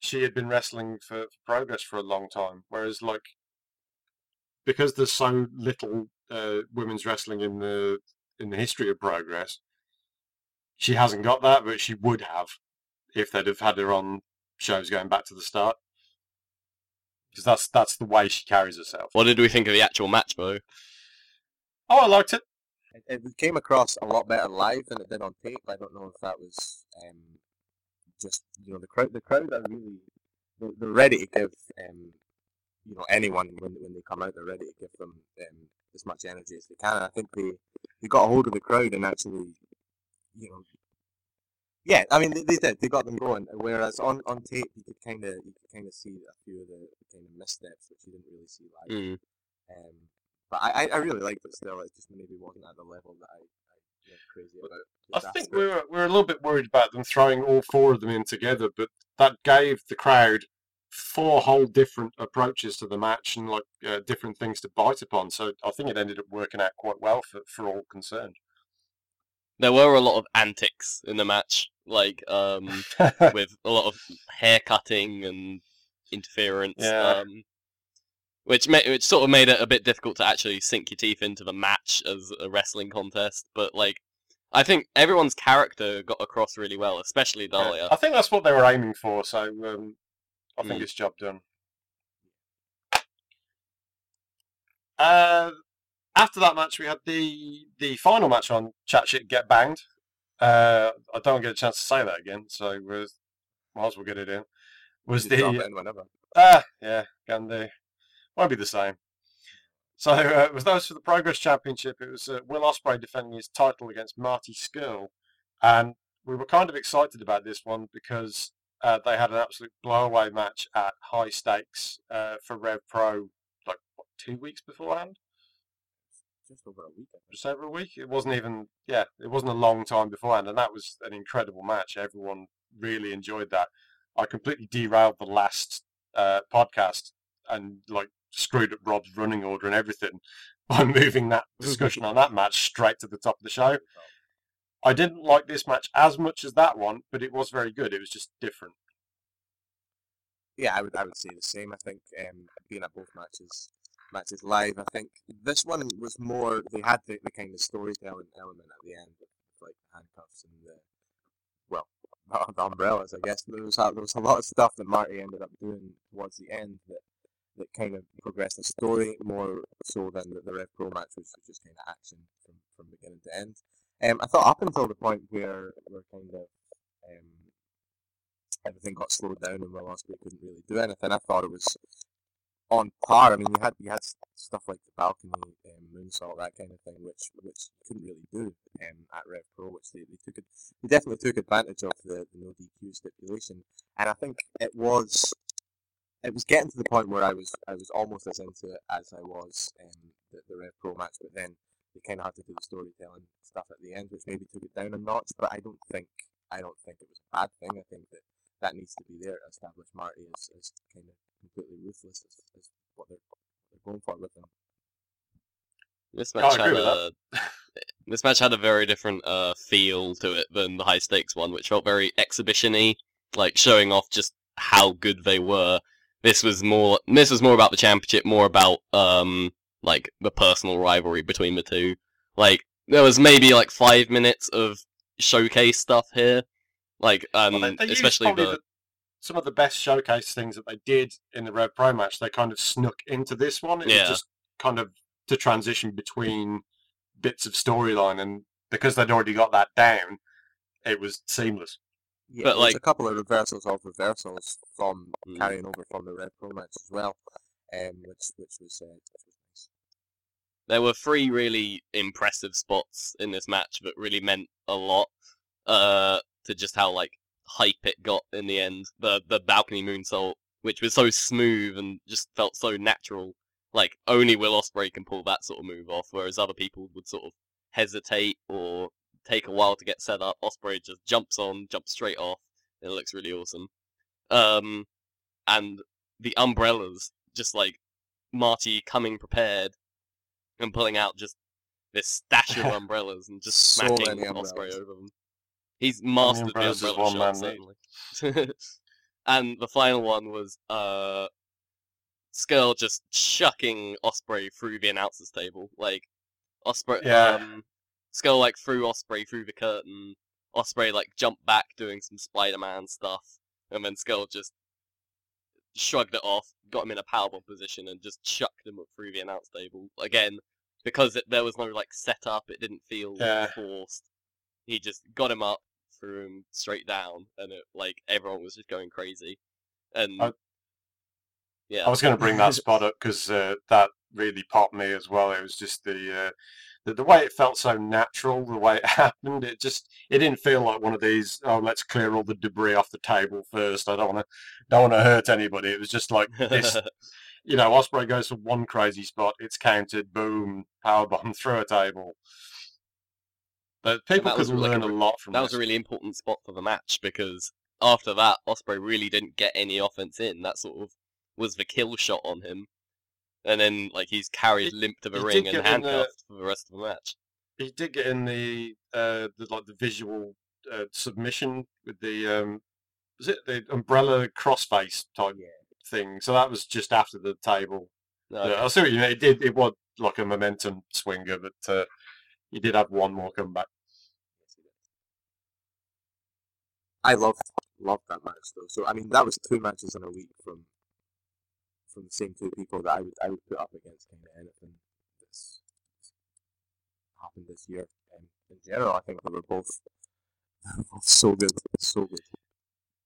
she had been wrestling for, for Progress for a long time. Whereas, like, because there's so little uh, women's wrestling in the in the history of Progress, she hasn't got that, but she would have if they'd have had her on shows going back to the start. Because that's that's the way she carries herself. What did we think of the actual match, though? Oh, I liked it. It, it came across a lot better live than it did on tape. I don't know if that was um, just you know the crowd. The crowd are really they're, they're ready to give um, you know anyone when when they come out. They're ready to give them um, as much energy as they can. And I think they they got a hold of the crowd and actually you know. Yeah, I mean they, they did. They got them going. Whereas on, on tape, you could kind of you could kind of see a few of the, the kind of missteps which you didn't really see live. Mm. Um, but I, I, I really liked it still. It just maybe wasn't at the level that I, I went crazy about. I think after we it. were, we were a little bit worried about them throwing all four of them in together, but that gave the crowd four whole different approaches to the match and like uh, different things to bite upon. So I think it ended up working out quite well for, for all concerned. There were a lot of antics in the match, like um, with a lot of hair cutting and interference, Yeah. um, which ma- which sort of made it a bit difficult to actually sink your teeth into the match as a wrestling contest. But like, I think everyone's character got across really well, especially Dahlia. I think that's what they were aiming for. So um, I think Mm. it's job done. Uh, after that match, we had the the final match on Chat Shit Get Banged. Uh, I don't get a chance to say that again, so uh, might as well get it in. was Just drop it the in whenever. ah yeah can do won't be the same. So uh, it was those for the Progress Championship. It was uh, Will Ospreay defending his title against Marty Scurll, and we were kind of excited about this one because uh, they had an absolute blowaway match at high stakes uh, for Rev Pro, like what, two weeks beforehand, Just over a week. Just over a week. It wasn't even yeah, it wasn't a long time beforehand, and that was an incredible match. Everyone really enjoyed that. I completely derailed the last uh, podcast and like screwed up Rob's running order and everything by moving that discussion on that match straight to the top of the show. I didn't like this match as much as that one, but it was very good. It was just different. Yeah, I would I would say the same. I think um, being at both matches matches live, I think this one was more. They had the, the kind of storytelling element at the end, like handcuffs and the well, the umbrellas. I guess there was there was a lot of stuff that Marty ended up doing towards the end that that kind of progressed the story more so than the, the Rev Pro match, which was just kind of action from, from beginning to end. Um, I thought up until the point where where kind of um, everything got slowed down and Will Ospreay couldn't really do anything. I thought it was on par. I mean, you had you had stuff like the balcony um, moonsault, that kind of thing, which which you couldn't really do um, at Rev Pro, which they, they took it. They definitely took advantage of the, the no DQ stipulation, and I think it was it was getting to the point where I was I was almost as into it as I was um, the, the Rev Pro match, but then they kind of had to do the storytelling stuff at the end, which maybe took it down a notch. But I don't think I don't think it was a bad thing. I think that that needs to be there to establish Marty as, as kind of completely ruthless as, as what they're, they're going for with him. This match had a this match had a very different uh, feel to it than the high stakes one, which felt very exhibition-y, like showing off just how good they were. This was more this was more about the championship, more about um like the personal rivalry between the two. Like there was maybe like five minutes of showcase stuff here, like um Well, they, they especially the the, some of the best showcase things that they did in the Rev Pro match. They kind of snuck into this one. It Yeah. was just kind of to transition between bits of storyline, and because they'd already got that down, it was seamless. Yeah, But, there's like- a couple of reversals of reversals from Mm. carrying over from the Rev Pro match as well, um, which which was uh, which was nice. There were three really impressive spots in this match that really meant a lot uh, to just how like hype it got in the end. The the balcony moonsault, which was so smooth and just felt so natural. Like only Will Ospreay can pull that sort of move off, whereas other people would sort of hesitate or take a while to get set up. Ospreay just jumps on, jumps straight off, it looks really awesome. Um, and the umbrellas, just like Marty coming prepared and pulling out just this stash of umbrellas and just So smacking Ospreay over them. He's mastered the is umbrella shot, man certainly. and the final one was uh, Scurll just chucking Ospreay through the announcers table. Like Ospreay, Yeah. um, Scurll like threw Ospreay through the curtain. Ospreay like jumped back doing some Spider-Man stuff, and then Scurll just shrugged it off, got him in a powerbomb position, and just chucked him up through the announce table again because it, there was no like setup. It didn't feel Yeah. forced. He just got him up, threw him straight down, and it like everyone was just going crazy. And I- yeah, I was going to bring that spot up because uh, that really popped me as well. It was just the, uh, the the way it felt so natural, the way it happened. It just it didn't feel like one of these. Oh, let's clear all the debris off the table first. I don't want to don't want to hurt anybody. It was just like this. you know, Ospreay goes for one crazy spot. It's counted. Boom, power bomb through a table. But people could like a learn a, re- lot from that this. was a really important spot for the match because after that, Ospreay really didn't get any offense in. That sort of was the kill shot on him, and then like he's carried He- limp to the he ring and get in the- handcuffed for the rest of the match. he did get in the uh the like the visual uh, submission with the um was it the umbrella crossface type Yeah. thing so that was just after the table No, Yeah, i see what you mean it did it was like a momentum swinger but uh he did have one more comeback I love love that match though. So I mean, that was two matches in a week from from the same two people that I would I would put up against kind of anything that's happened this year. And in general, I think they were both, both so good, so good.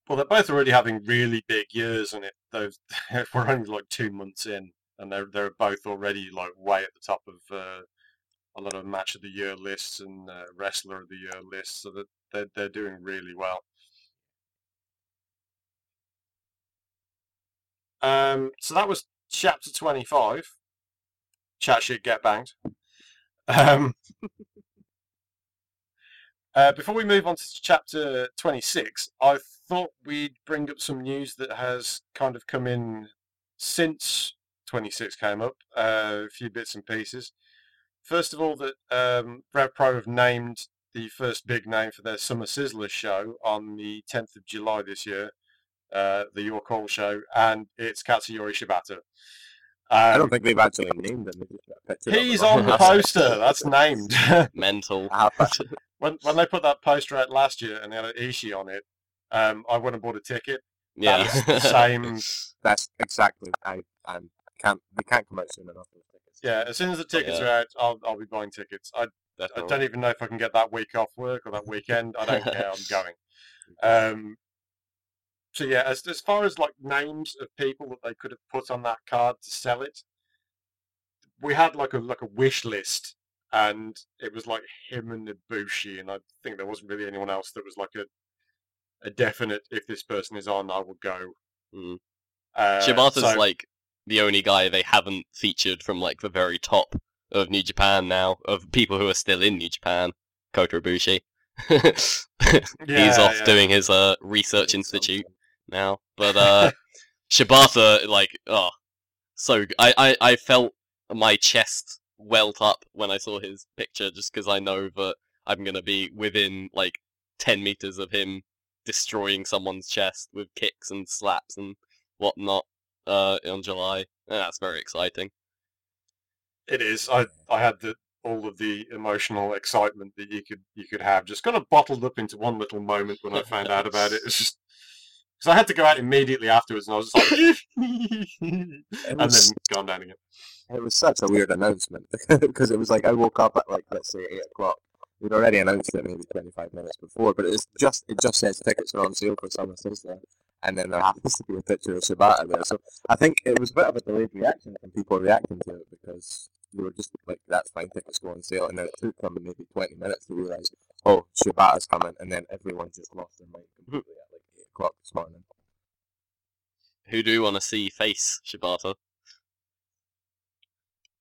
Well, they're both already having really big years, and if those if we're only like two months in, and they're they're both already like way at the top of uh, a lot of match of the year lists and uh, wrestler of the year lists, so that they're they're doing really well. Um, so that was chapter twenty-five. Chat shit, get banged. Um, uh, before we move on to chapter 26, I thought we'd bring up some news that has kind of come in since 26 came up, uh, a few bits and pieces. First of all, that um, Rev Pro have named the first big name for their Summer Sizzler show on the 10th of July this year, uh, the Your Call show, and it's Katsuyori Shibata. I Um, don't think they've actually named him. they just got a picture of He's on the poster. That's named. Mental. When when they put that poster out last year and they had an Ishii on it, um, I went and bought a ticket. yeah. That's the same. That's exactly. I I can't. They can't come out soon enough. Yeah, as soon as the tickets Yeah. are out, I'll I'll be buying tickets. I I don't even know if I can get that week off work or that weekend. I don't care. I'm going. Um, so yeah, as as far as like names of people that they could have put on that card to sell it, we had like a like a wish list, and it was like him and Ibushi, and I think there wasn't really anyone else that was like a a definite. If this person is on, I will go. Mm. Uh, Shibata's so- like the only guy they haven't featured from like the very top of New Japan now, of people who are still in New Japan. Kota Ibushi. He's off yeah. doing his uh research institute something. Now. But uh Shibata, like, oh, so I, I I felt my chest welt up when I saw his picture, just because I know that I'm gonna be within like ten meters of him destroying someone's chest with kicks and slaps and whatnot uh, in July. And that's very exciting. It is. I I had the all of the emotional excitement that you could you could have just kind of bottled up into one little moment when I found out about it. It's just because I had to go out immediately afterwards, and I was just like, and then was- it's gone down again. It was such a weird announcement because it was like I woke up at like let's say eight o'clock. We'd already announced it maybe twenty five minutes before, but it's just it just says tickets are on sale for Summer Sizzler, and then there happens to be a picture of Shibata there. So I think it was a bit of a delayed reaction from people reacting to it because they were just like, "That's fine, tickets go on sale," and then it took them maybe twenty minutes to realize, "Oh, Shibata's coming," and then everyone just lost their mind completely at like eight o'clock this morning. Who do you want to see face Shibata?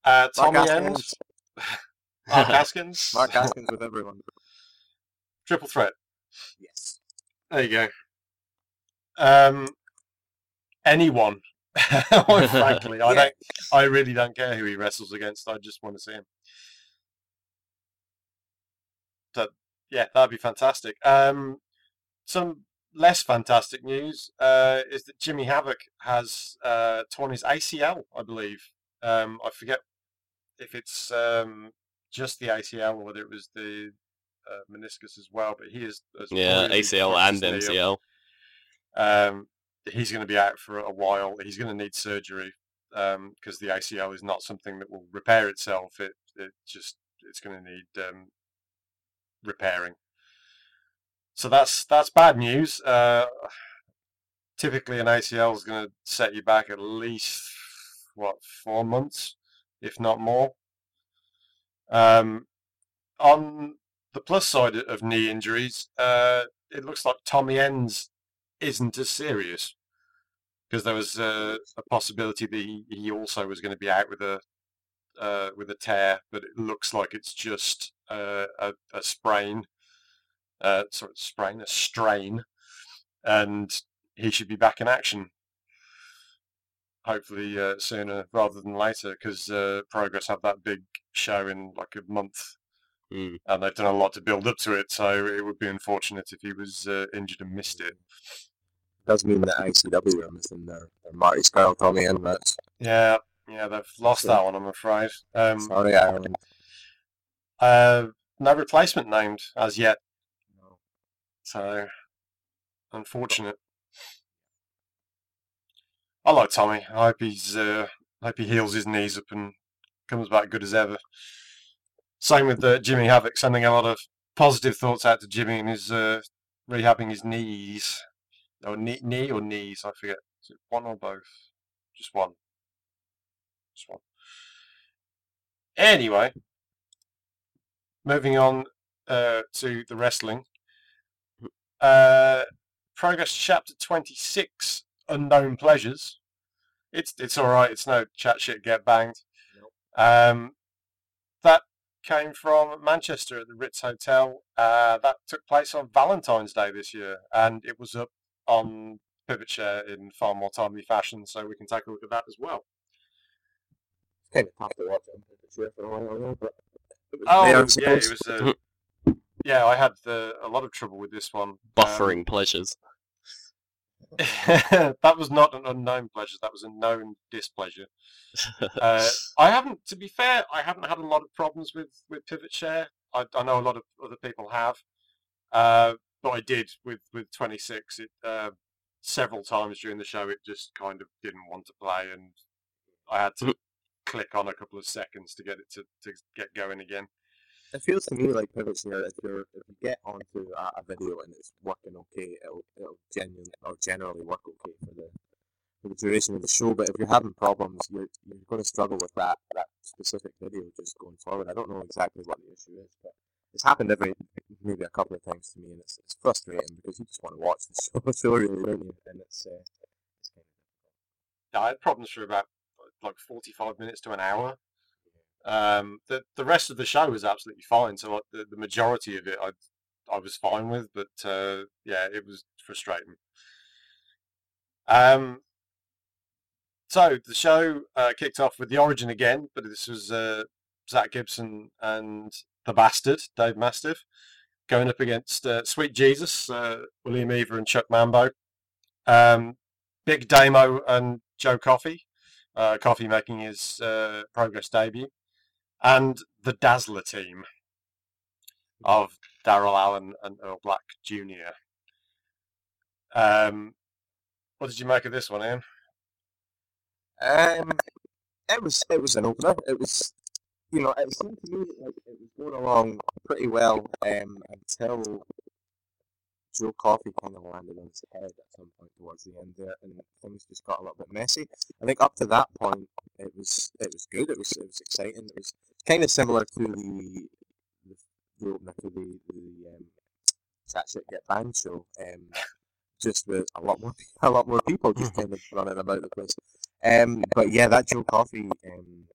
Uh, Mark Tommy Haskins. Ends, Mark Haskins, Mark Haskins with everyone. triple threat. Yes. There you go. Um, anyone. Frankly, I don't. I really don't care who he wrestles against. I just want to see him. So yeah, that'd be fantastic. Um, some less fantastic news uh, is that Jimmy Havoc has uh, torn his ACL. I believe. Um, I forget if it's um, just the ACL or whether it was the uh, meniscus as well. But he is yeah, ACL and. MCL. Um, he's going to be out for a while. He's going to need surgery because the ACL is not something that will repair itself. It it just it's going to need um, repairing. So that's that's bad news. Uh, typically, an ACL is going to set you back at least what four months, if not more. Um, on the plus side of knee injuries, uh, it looks like Tommy Ends isn't as serious because there was uh, a possibility that he, he also was going to be out with a uh, with a tear, but it looks like it's just uh, a, a sprain, uh, sort of sprain, a strain, and he should be back in action. Hopefully uh, sooner rather than later, because uh, Progress have that big show in like a month, Mm. and they've done a lot to build up to it. So it would be unfortunate if he was uh, injured and missed it. does mean that ICW are missing their, their Marty Scurll, Tommy End match. Yeah, yeah, they've lost that one, I'm afraid. Um, Sorry, Ireland. uh, no replacement named as yet. So unfortunate. I like Tommy. I hope he's, uh, I hope he heals his knees up and comes back good as ever. Same with uh, Jimmy Havoc, sending a lot of positive thoughts out to Jimmy and his uh, rehabbing his knees. or knee, knee or knees, I forget. Is it one or both? Just one. Just one. Anyway, moving on uh, to the wrestling. Uh, Progress Chapter 26, Unknown Pleasures. It's it's all right. It's no chat shit get banged. Um, that came from Manchester at the Ritz Hotel. Uh, that took place on Valentine's Day this year, and it was up on Pivot Share in far more timely fashion, so we can take a look at that as well. kind of tough to watch on the show for a while but Oh, yeah, it was. Uh, yeah, I had the, a lot of trouble with this one. Um, Buffering pleasures. that was not an unknown pleasure. That was a known displeasure. Uh, I haven't, to be fair, I haven't had a lot of problems with, with Pivot Share. I, I know a lot of other people have, uh, but I did with, with 26. It uh, several times during the show, it just kind of didn't want to play, and I had to click on a couple of seconds to get it to, to get going again. It feels to me like Pivot Share, if, you're, if you get onto a, a video and it's working okay, it'll, it'll genuinely or generally work okay for the for the duration of the show. But if you're having problems, you're, you're going to struggle with that, that specific video just going forward. I don't know exactly what the issue is, but it's happened every maybe a couple of times to me, and it's, it's frustrating because you just want to watch the show, really, don't you? And it's, uh, Yeah, I had problems for about like 45 minutes to an hour. Um, the the rest of the show was absolutely fine. So like, the the majority of it, I I was fine with, but uh, yeah, it was frustrating. Um, so the show uh, kicked off with the origin again, but this was uh, Zack Gibson and the Bastard, Dave Mastiff, going up against uh, Sweet Jesus, uh, William Eaver, and Chuck Mambo. Um, Big Damo and Joe Coffey. uh, Coffey making his uh, Progress debut, and the Dazzler team of Daryl Allen and Earl Black Jr. Um, what did you make of this one, Ian? Um, it was it was an opener. It was, you know, it seemed to me like it was going along pretty well um, until Joe Coffey kind of landed on his head at some point towards the end there, and things just got a little bit messy. I think up to that point, it was it was good. It was it was exciting. It was kind of similar to the the, the opener to the the um, Chat Shit Get Banged show. Um, just with a lot more a lot more people just kind of running about the place. Um, but yeah, that Joe Coffey um,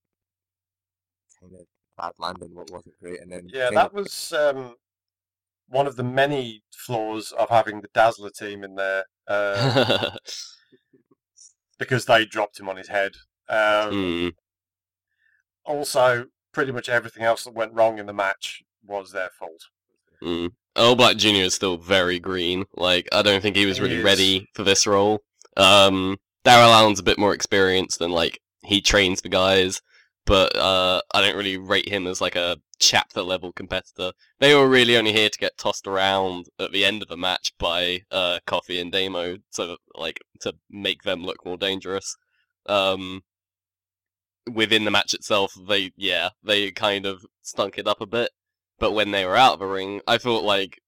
kind of bad landing what wasn't great, and then Yeah, that of- was um, one of the many flaws of having the Dazzler team in there uh, because they dropped him on his head. Um, Mm. Also, pretty much everything else that went wrong in the match was their fault. Mm. Black Jr. is still very green. Like, I don't think he was really is. ready for this role. Um, Daryl Allen's a bit more experienced than like he trains the guys, but uh, I don't really rate him as like a chapter level competitor. They were really only here to get tossed around at the end of the match by uh, Coffey and Damo, so like to make them look more dangerous. Um, within the match itself, they yeah they kind of stunk it up a bit. But when they were out of the ring, I thought like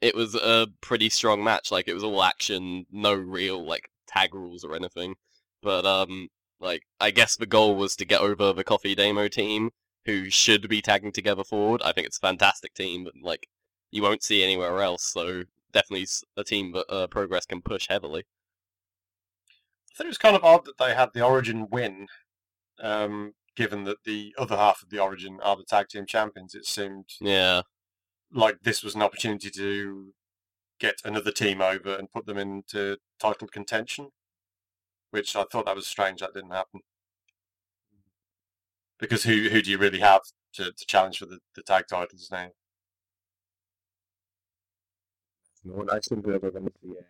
it was a pretty strong match. Like it was all action, no real like tag rules or anything. But um, like I guess the goal was to get over the Coffey Damo team, who should be tagging together forward. I think it's a fantastic team, but like you won't see anywhere else. So definitely a team that uh, Progress can push heavily. I think it was kind of odd that they had the Origin win, um, given that the other half of the Origin are the tag team champions. It seemed Yeah. like this was an opportunity to get another team over and put them into title contention, which I thought that was strange that didn't happen. Because who who do you really have to, to challenge for the, the tag titles now? no one I seem to ever been to the uh,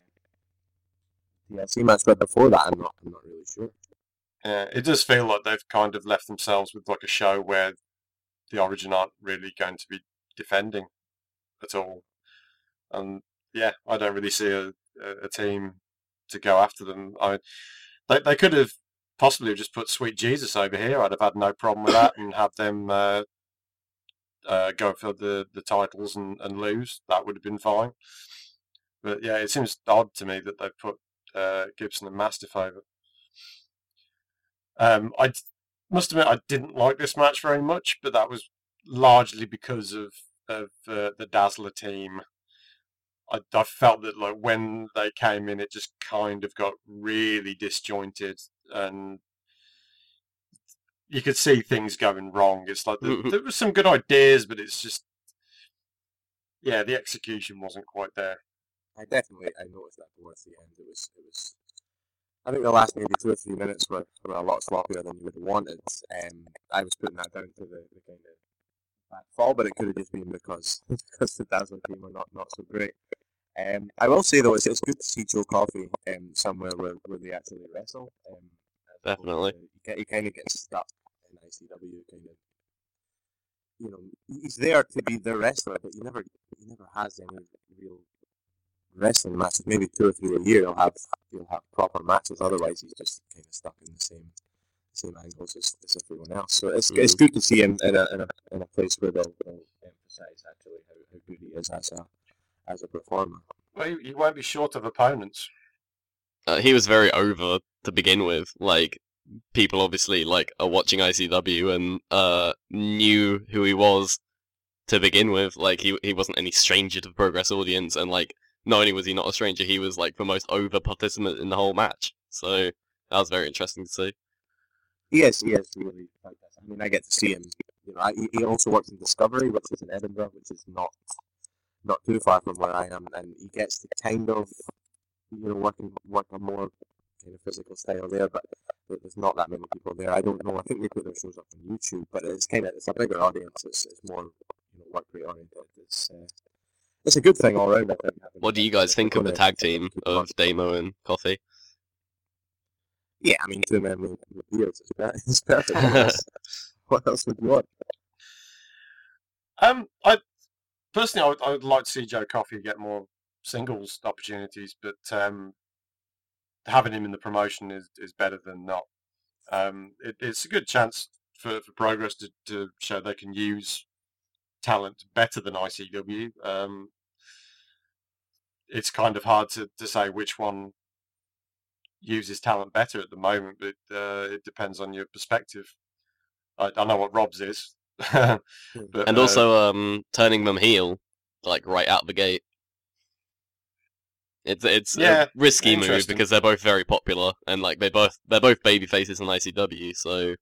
TLC match, but before that, I'm not I'm not really sure. Yeah, it does feel like they've kind of left themselves with like a show where the Origin aren't really going to be defending at all. And yeah, I don't really see a, a, team to go after them. I they they could have possibly just put Sweet Jesus over here. I'd have had no problem with that and have them uh, uh, go for the, the titles and, and lose. That would have been fine. But yeah, it seems odd to me that they've put uh, Gibson and Mastiff over. Um, I must admit I didn't like this match very much, but that was largely because of of uh, the Dazzler team. I, I felt that like when they came in, it just kind of got really disjointed, and you could see things going wrong. It's like there, there were some good ideas, but it's just yeah, the execution wasn't quite there. I definitely I noticed that towards the end. It was it was. I think the last maybe two or three minutes were, were a lot sloppier than you would have wanted. Um, I was putting that down to the, the kind of bad fall, but it could have just been because because the Dazzler team were not, not so great. Um, I will say though, it's, it's good to see Joe Coffey um, somewhere where, where they actually wrestle. Um, Definitely. He, he kind of gets stuck in ICW, kind of. You know, he's there to be the wrestler, but he never he never has any real wrestling matches. Maybe two or three a year he'll have he'll have proper matches. Otherwise, he's just kind of stuck in the same same angles as, as everyone else. So it's it's good to see him in a in a, in a place where they'll, they'll emphasise actually how, how good he is as a as a performer. Well, he, he won't be short of opponents. Uh, he was very over to begin with. Like people obviously like are watching ICW and uh knew who he was to begin with. Like he he wasn't any stranger to the Progress audience, and like not only was he not a stranger, he was like the most over participant in the whole match. So that was very interesting to see. Yes, yes, really. I mean, I get to see him. You know, I, he- also works in Discovery, which is in Edinburgh, which is not not too far from where I am, and he gets to kind of you know work and work a more kind of physical style there, but there's not that many people there. I don't know. I think they put their shows up on YouTube, but it's kind of it's a bigger audience. It's, it's more you know work oriented. It's uh, it's a good thing all around. I think. having- What do you guys think of the tag team of Damo and Coffey? Yeah, I mean, two men with with beards is per- perfect. What else- what else would you want? Um, I personally, I would, I would like to see Joe Coffey get more singles opportunities, but um, having him in the promotion is, is better than not. Um, it, it's a good chance for, for Progress to, to show they can use talent better than ICW. Um, it's kind of hard to, to say which one uses talent better at the moment, but uh, it depends on your perspective. I, I know what Rob's is. but, And uh, also um turning them heel, like right out the gate. It's it's Yeah, a risky move because they're both very popular and like they both they're both baby faces in ICW, so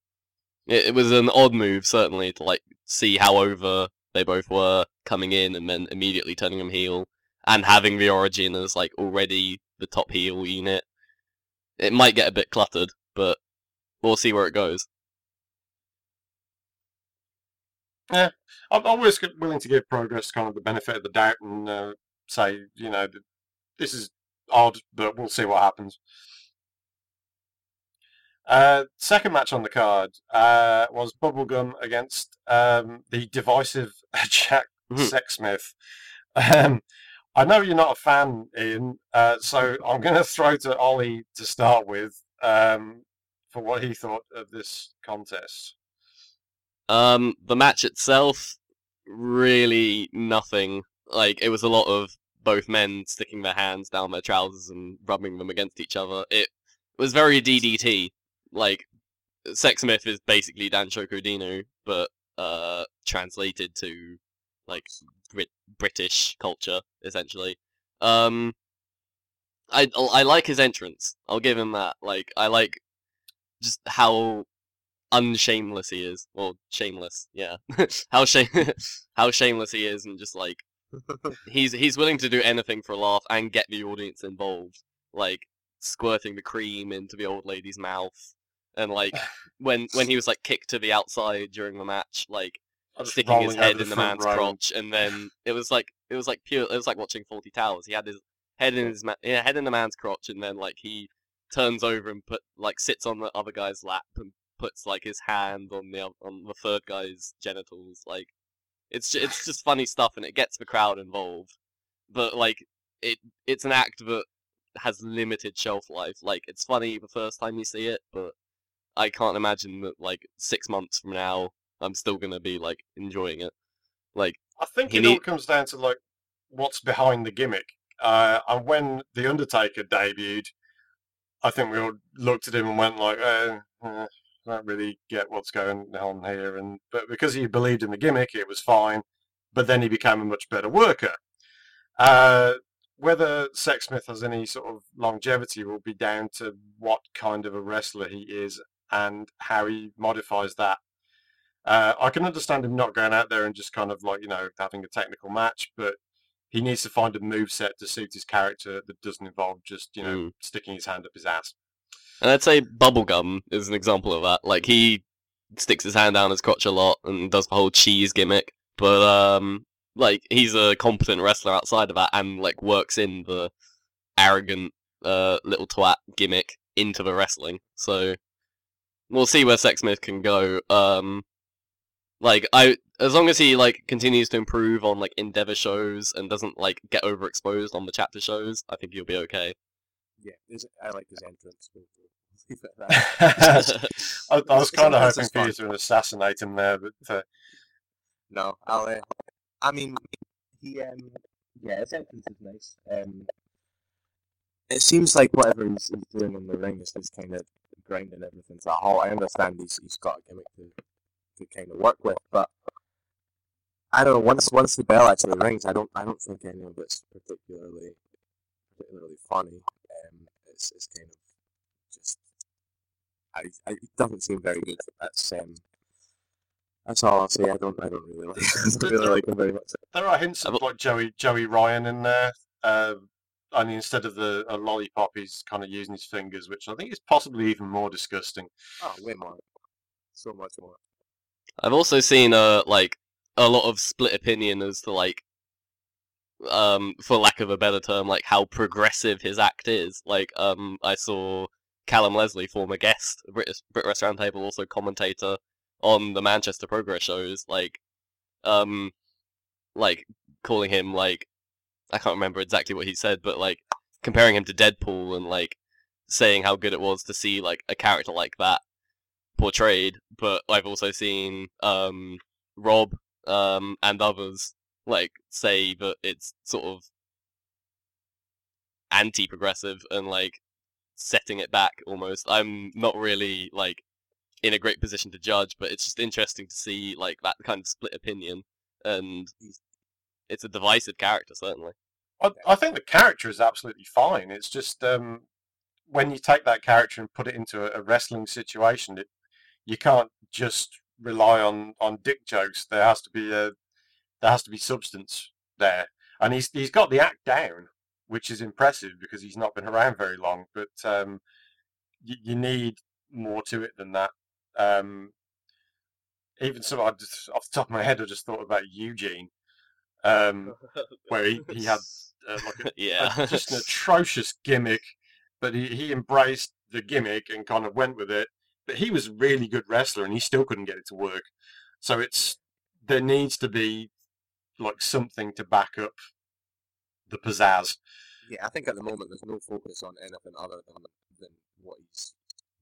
it, it was an odd move certainly to like see how over they both were coming in and then immediately turning them heel and having the origin as like already the top heel unit. It might get a bit cluttered, but we'll see where it goes. I'm I'm always willing to give progress kind of the benefit of the doubt and uh, say, you know, this is odd, but we'll see what happens. Uh, second match on the card uh, was Bubblegum against um, the divisive Jack Mhm. Sexsmith. Um, I know you're not a fan, Ian, uh, so I'm going to throw to Ollie to start with um, for what he thought of this contest. Um, the match itself, really nothing. Like it was a lot of both men sticking their hands down their trousers and rubbing them against each other. It was very DDT. Like Sex Sexsmith is basically Danshoku Dino, but uh, translated to like Brit- British culture essentially. Um, I I like his entrance. I'll give him that. Like I like just how unshameless he is. Well, shameless, yeah. how shame how shameless he is, and just like he's he's willing to do anything for a laugh and get the audience involved, like squirting the cream into the old lady's mouth, and like when when he was like kicked to the outside during the match, like sticking his head in the man's row. crotch, and then it was like it was like pure. It was like watching Fawlty Towers. He had his head in his ma- yeah, head in the man's crotch, and then like he turns over and put like sits on the other guy's lap and puts like his hand on the on the third guy's genitals. Like it's ju- it's just funny stuff, and it gets the crowd involved. But like it it's an act that has limited shelf life. Like it's funny the first time you see it, but I can't imagine that like six months from now I'm still gonna be like enjoying it. Like I think it all comes down to like what's behind the gimmick. Uh, and when the Undertaker debuted, I think we all looked at him and went like, uh, uh, I don't really get what's going on here. And but because he believed in the gimmick, it was fine. But then he became a much better worker. Uh, whether Sexsmith has any sort of longevity will be down to what kind of a wrestler he is and how he modifies that. Uh, I can understand him not going out there and just kind of like you know having a technical match, but he needs to find a move set to suit his character that doesn't involve just you know Mm. sticking his hand up his ass. And I'd say Bubblegum is an example of that. Like he sticks his hand down his crotch a lot and does the whole cheese gimmick, but um, like he's a competent wrestler outside of that and like works in the arrogant uh little twat gimmick into the wrestling. So we'll see where Sexsmith can go. Um, like I, as long as he like continues to improve on like Endeavor shows and doesn't like get overexposed on the chapter shows, I think he'll be okay. Yeah, I like his entrance. We'll, we'll leave it at that. I, I was kind of hoping for you fun. to assassinate him there, but uh, No, I'll. Uh, I mean, he. Um, yeah, his entrance is nice. Um, it seems like whatever he's, he's doing in the ring is just kind of grinding everything to a halt. I understand he's he's got a gimmick to to kind of work with, but I don't know. Once once the bell actually rings, I don't I don't think any of it's particularly particularly funny. Um, it's it's kind of just. I, I, it doesn't seem very good. That's um, that's all I'll say. I don't I don't really like I don't really like him very much. there are hints of like Joey Joey Ryan in there. Uh, I mean, instead of the a lollipop, he's kind of using his fingers, which I think is possibly even more disgusting. Oh, way more. So much more. I've also seen uh like a lot of split opinion as to like um for lack of a better term like how progressive his act is. Like um I saw Callum Leslie, former guest, British Brit Wres Roundtable, also commentator on the Manchester Progress shows, like um like calling him like I can't remember exactly what he said, but like comparing him to Deadpool and like saying how good it was to see like a character like that portrayed, but I've also seen um, Rob um, and others like say that it's sort of anti-progressive and like setting it back almost. I'm not really like in a great position to judge, but it's just interesting to see like that kind of split opinion, and it's a divisive character certainly. I, I think the character is absolutely fine. It's just um, when you take that character and put it into a, a wrestling situation, it, you can't just rely on, on dick jokes. There has to be a there has to be substance there, and he's he's got the act down, which is impressive because he's not been around very long. But um, you, you need more to it than that. Um, even so, I just off the top of my head, I just thought about Eugene, um, where he, he had uh, like a, yeah, a- just an atrocious gimmick, but he, he embraced the gimmick and kind of went with it. But he was a really good wrestler, and he still couldn't get it to work. So it's there needs to be like something to back up the pizzazz. Yeah, I think at the moment there's no focus on anything other than than what he's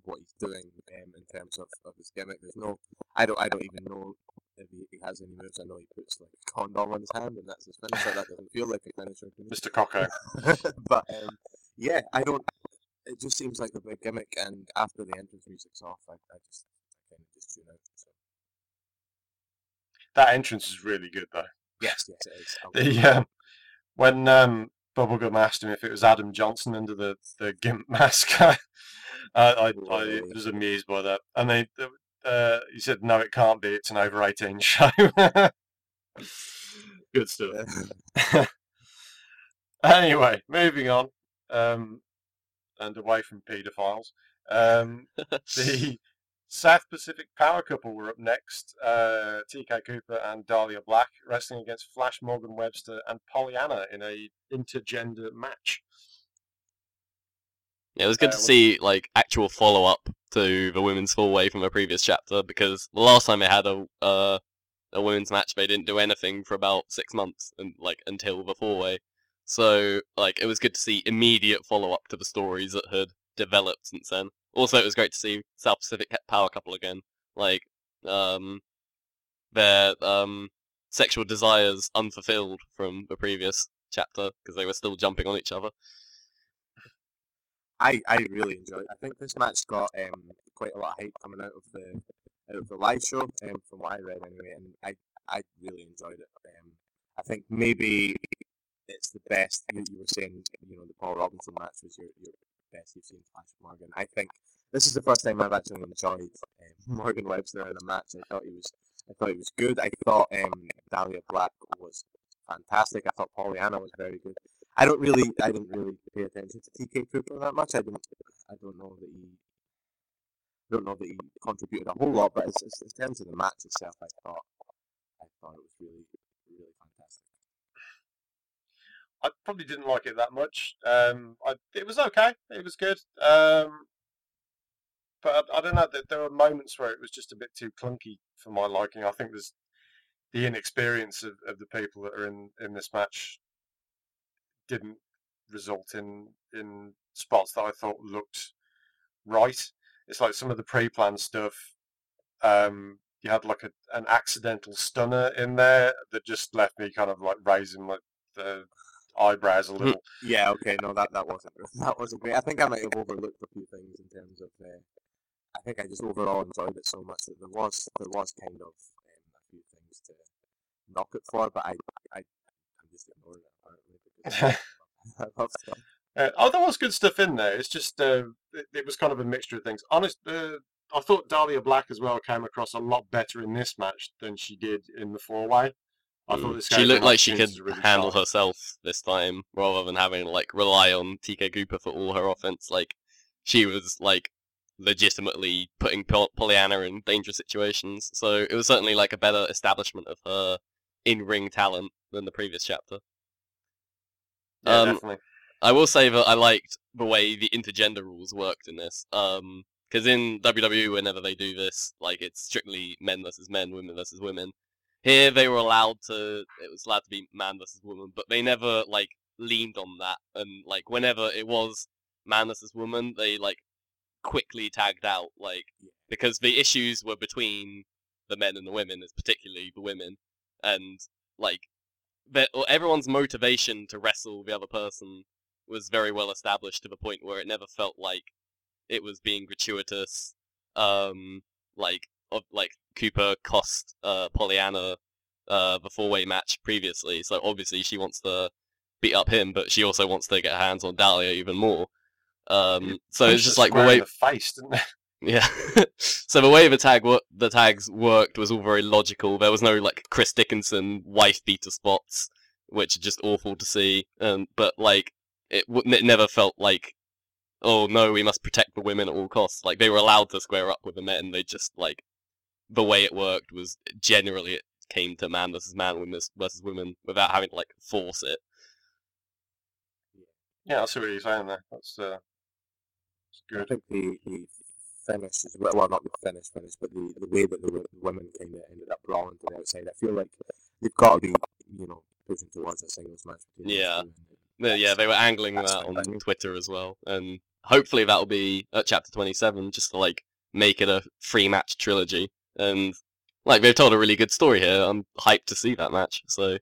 what he's doing um, in terms of, of his gimmick. There's no, I don't, I don't even know if he, he has any moves. I know he puts like a condom on his hand, and that's his finisher. That doesn't feel like a finisher to me. Mr. Cocker. but um, yeah, I don't. It just seems like a big gimmick, and after the entrance music's off, I, I just I kind of just tune out. So That entrance is really good though. yes, yes, it is. The um, when um, Bubblegum asked him if it was Adam Johnson under the, the gimp mask, I, I, I was amused by that. And they, uh, he said, "No, it can't be. It's an over eighteen show." Good stuff. anyway, moving on, um, and away from paedophiles. Um, the South Pacific Power Couple were up next. Uh, TK Cooper and Dahlia Black wrestling against Flash Morgan Webster and Pollyanna in a intergender match. Yeah, it was good Uh, to see like actual follow up to the women's four way from a previous chapter because the last time they had a uh, a women's match they didn't do anything for about six months and like until the four way. So like it was good to see immediate follow up to the stories that had developed since then. Also, it was great to see South Pacific Power Couple again. Like um, their um sexual desires unfulfilled from the previous chapter because they were still jumping on each other. I, I really enjoyed it. I think this match got um, quite a lot of hype coming out of the out of the live show, um, from what I read anyway, and I, I really enjoyed it. Um, I think maybe it's the best. You, were saying, you know, the Paul Robinson match was your, your best you've seen Flash Morgan. I think this is the first time I've actually enjoyed um, Morgan Webster in a match. I thought he was, I thought he was good. I thought um, Dahlia Black was fantastic. I thought Pollyanna was very good. I don't really, I didn't really pay attention to TK Cooper that much. I don't, I don't know that he, don't know that he contributed a whole lot. But in terms of the match itself, I thought, I thought it was really fantastic. I probably didn't like it that much. Um, I, it was okay. It was good. Um, but I, I don't know. There, there were moments where it was just a bit too clunky for my liking. I think there's the inexperience of, of the people that are in, in this match didn't result in in spots that I thought looked right. It's like some of the pre-planned stuff. Um, you had like a, an accidental stunner in there that just left me kind of like raising like the eyebrows a little. Yeah, okay, no, that that wasn't that wasn't great. I think I might have overlooked a few things in terms of. Uh, I think I just overall enjoyed it so much that there was there was kind of um, a few things to knock it for, but I I I'm just ignoring it apparently because I love stuff. Uh, oh, there was good stuff in there. It's just uh, it, it was kind of a mixture of things. Honest, uh, I thought Dahlia Black as well came across a lot better in this match than she did in the four way. This She looked like she could really handle herself this time, rather than having to like rely on TK Cooper for all her offense. Like she was like legitimately putting Pol- Pollyanna in dangerous situations. So it was certainly like a better establishment of her in-ring talent than the previous chapter. Yeah, Um, definitely. I will say that I liked the way the intergender rules worked in this. Um, because in WWE, whenever they do this, like it's strictly men versus men, women versus women. Here, they were allowed to. It was allowed to be man versus woman, but they never like leaned on that. And like whenever it was man versus woman, they like quickly tagged out, like because the issues were between the men and the women, is particularly the women, and like everyone's motivation to wrestle the other person was very well established to the point where it never felt like it was being gratuitous. Um, like of like Cooper cost uh, Pollyanna uh, the four way match previously, so obviously she wants to beat up him, but she also wants to get her hands on Dahlia even more. Um, so it's just like the way the face, didn't it? yeah. so the way the tag wo- the tags worked was all very logical. There was no like Chris Dickinson wife beater spots, which are just awful to see. Um, but like it, w- it never felt like, oh no, we must protect the women at all costs. Like they were allowed to square up with the men. They just like the way it worked was generally it came to man versus man, women versus women, without having to like force it. Yeah, I see what you're saying there. That's uh, that's I good. think the, the finish as well, well, not the finish finish, but the, the way that the wo- women kind of ended up brawling to the outside, I feel like they've got to be, you know, pushing towards a singles match Yeah. two, Yeah, yeah, they were angling that on fine by. Twitter as well, and hopefully that'll be at chapter twenty-seven, just to like make it a free match trilogy. And like they've told a really good story here. I'm hyped to see that match. So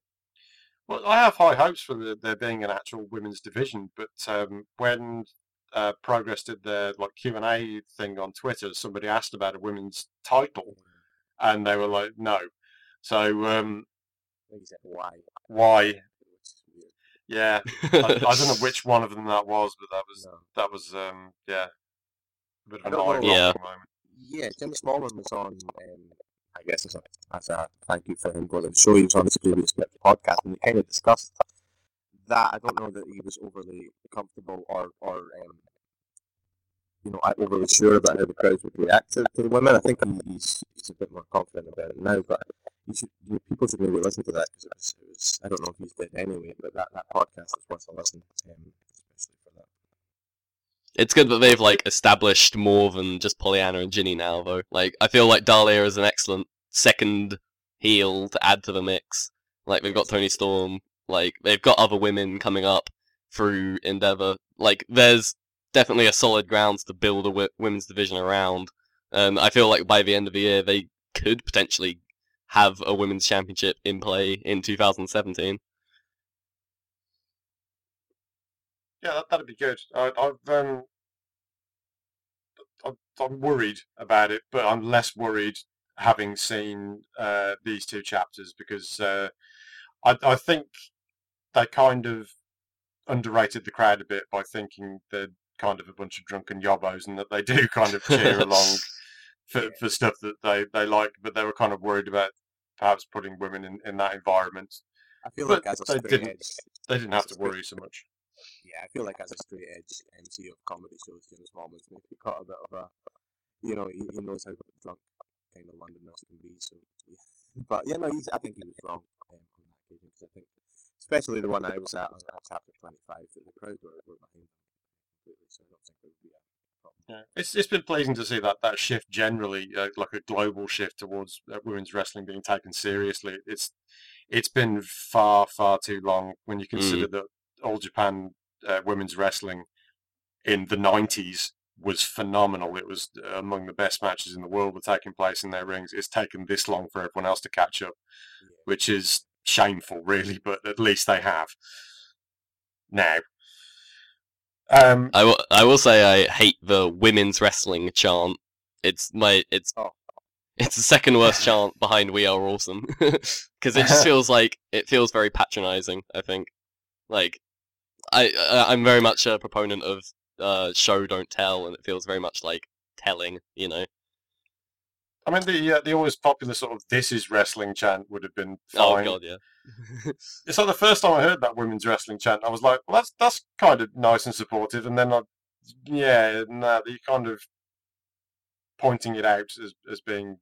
Well, I have high hopes for the, there being an actual women's division, but um, when uh, Progress did their like Q and A thing on Twitter, somebody asked about a women's title, and they were like, "No." So um, I think he said why. why? Which is weird. Yeah, I, I don't know which one of them that was, but that was No. that was um, yeah, a bit of an don't know. eye-rolling Yeah. moment. Yeah, Jim Smallman was on, um, I guess as a, as a thank you for him going to the show, he was on his previous podcast and we kind of discussed that. I don't know that he was overly comfortable or, or um, you know, overly sure about how the crowds would react to, the women. I think he's, he's a bit more confident about it now, but should, you know, people should maybe listen to that because it was, it was, I don't know if he's dead anyway, but that, that podcast is worth a listen, um. It's good that they've like established more than just Pollyanna and Jinny now, though. Like I feel like Dahlia is an excellent second heel to add to the mix. Like they've got Toni Storm. Like they've got other women coming up through Endeavor. Like there's definitely a solid grounds to build a w- women's division around. And I feel like by the end of the year they could potentially have a women's championship in play in 2017. Yeah, that, that'd be good. I, I've um, I'm, I'm worried about it, but I'm less worried having seen uh, these two chapters because uh, I, I think they kind of underrated the crowd a bit by thinking they're kind of a bunch of drunken yobbos and that they do kind of cheer along for, for stuff that they, they like, but they were kind of worried about perhaps putting women in, in that environment. I feel But like as a they didn't- They didn't have to worry so much. Yeah, I feel like as a straight edge MC of comedy shows, James Smallman's maybe got a bit of a, you know, he, he knows how drunk kind of Londoners can be. So, yeah. but yeah, no, he's, I think he was wrong um, on that occasion because I think, especially the one I was at, at chapter twenty-five, that the crowd were, were behind him completely. So I don't think there would be a problem. Yeah, it's it's been pleasing to see that that shift generally, uh, like a global shift towards uh, women's wrestling being taken seriously. It's it's been far far too long when you consider that All Japan uh, women's wrestling in the nineties was phenomenal. It was uh, among the best matches in the world were taking place in their rings. It's taken this long for everyone else to catch up, which is shameful, really. But at least they have now. Um, I will, I will say I hate the women's wrestling chant. It's my it's Oh. it's the second worst chant behind "We Are Awesome" because it just feels like it feels very patronizing. I think, like, I I- I'm very much a proponent of uh, show don't tell, and it feels very much like telling. You know. I mean, the uh, the always popular sort of "This is wrestling" chant would have been fine. Oh fine. god, yeah. It's like the first time I heard that women's wrestling chant, I was like, "Well, that's that's kind of nice and supportive." And then, I, yeah, nah, you kind of pointing it out as as being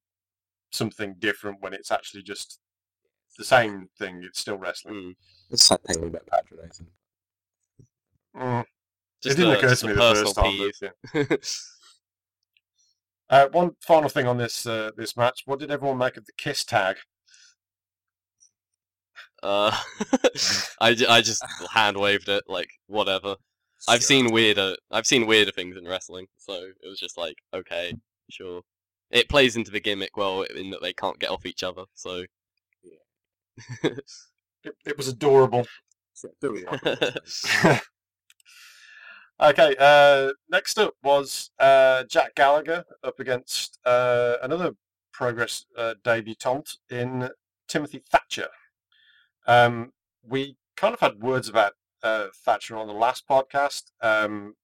something different when it's actually just the same thing. It's still wrestling. Mm. It's a tiny bit patronising. Mm. It didn't occur to me the first time. but, yeah. Uh, one final thing on this uh, this match: what did everyone make of the kiss tag? Uh, I, I just hand waved it like whatever. I've seen weirder I've seen weirder things in wrestling, so it was just like okay, sure. It plays into the gimmick well in that they can't get off each other. So It, it was adorable. Sure, there we go. Okay, uh, next up was uh, Jack Gallagher up against uh, another Progress uh, debutante in Timothy Thatcher. Um, we kind of had words about uh, Thatcher on the last podcast. Um,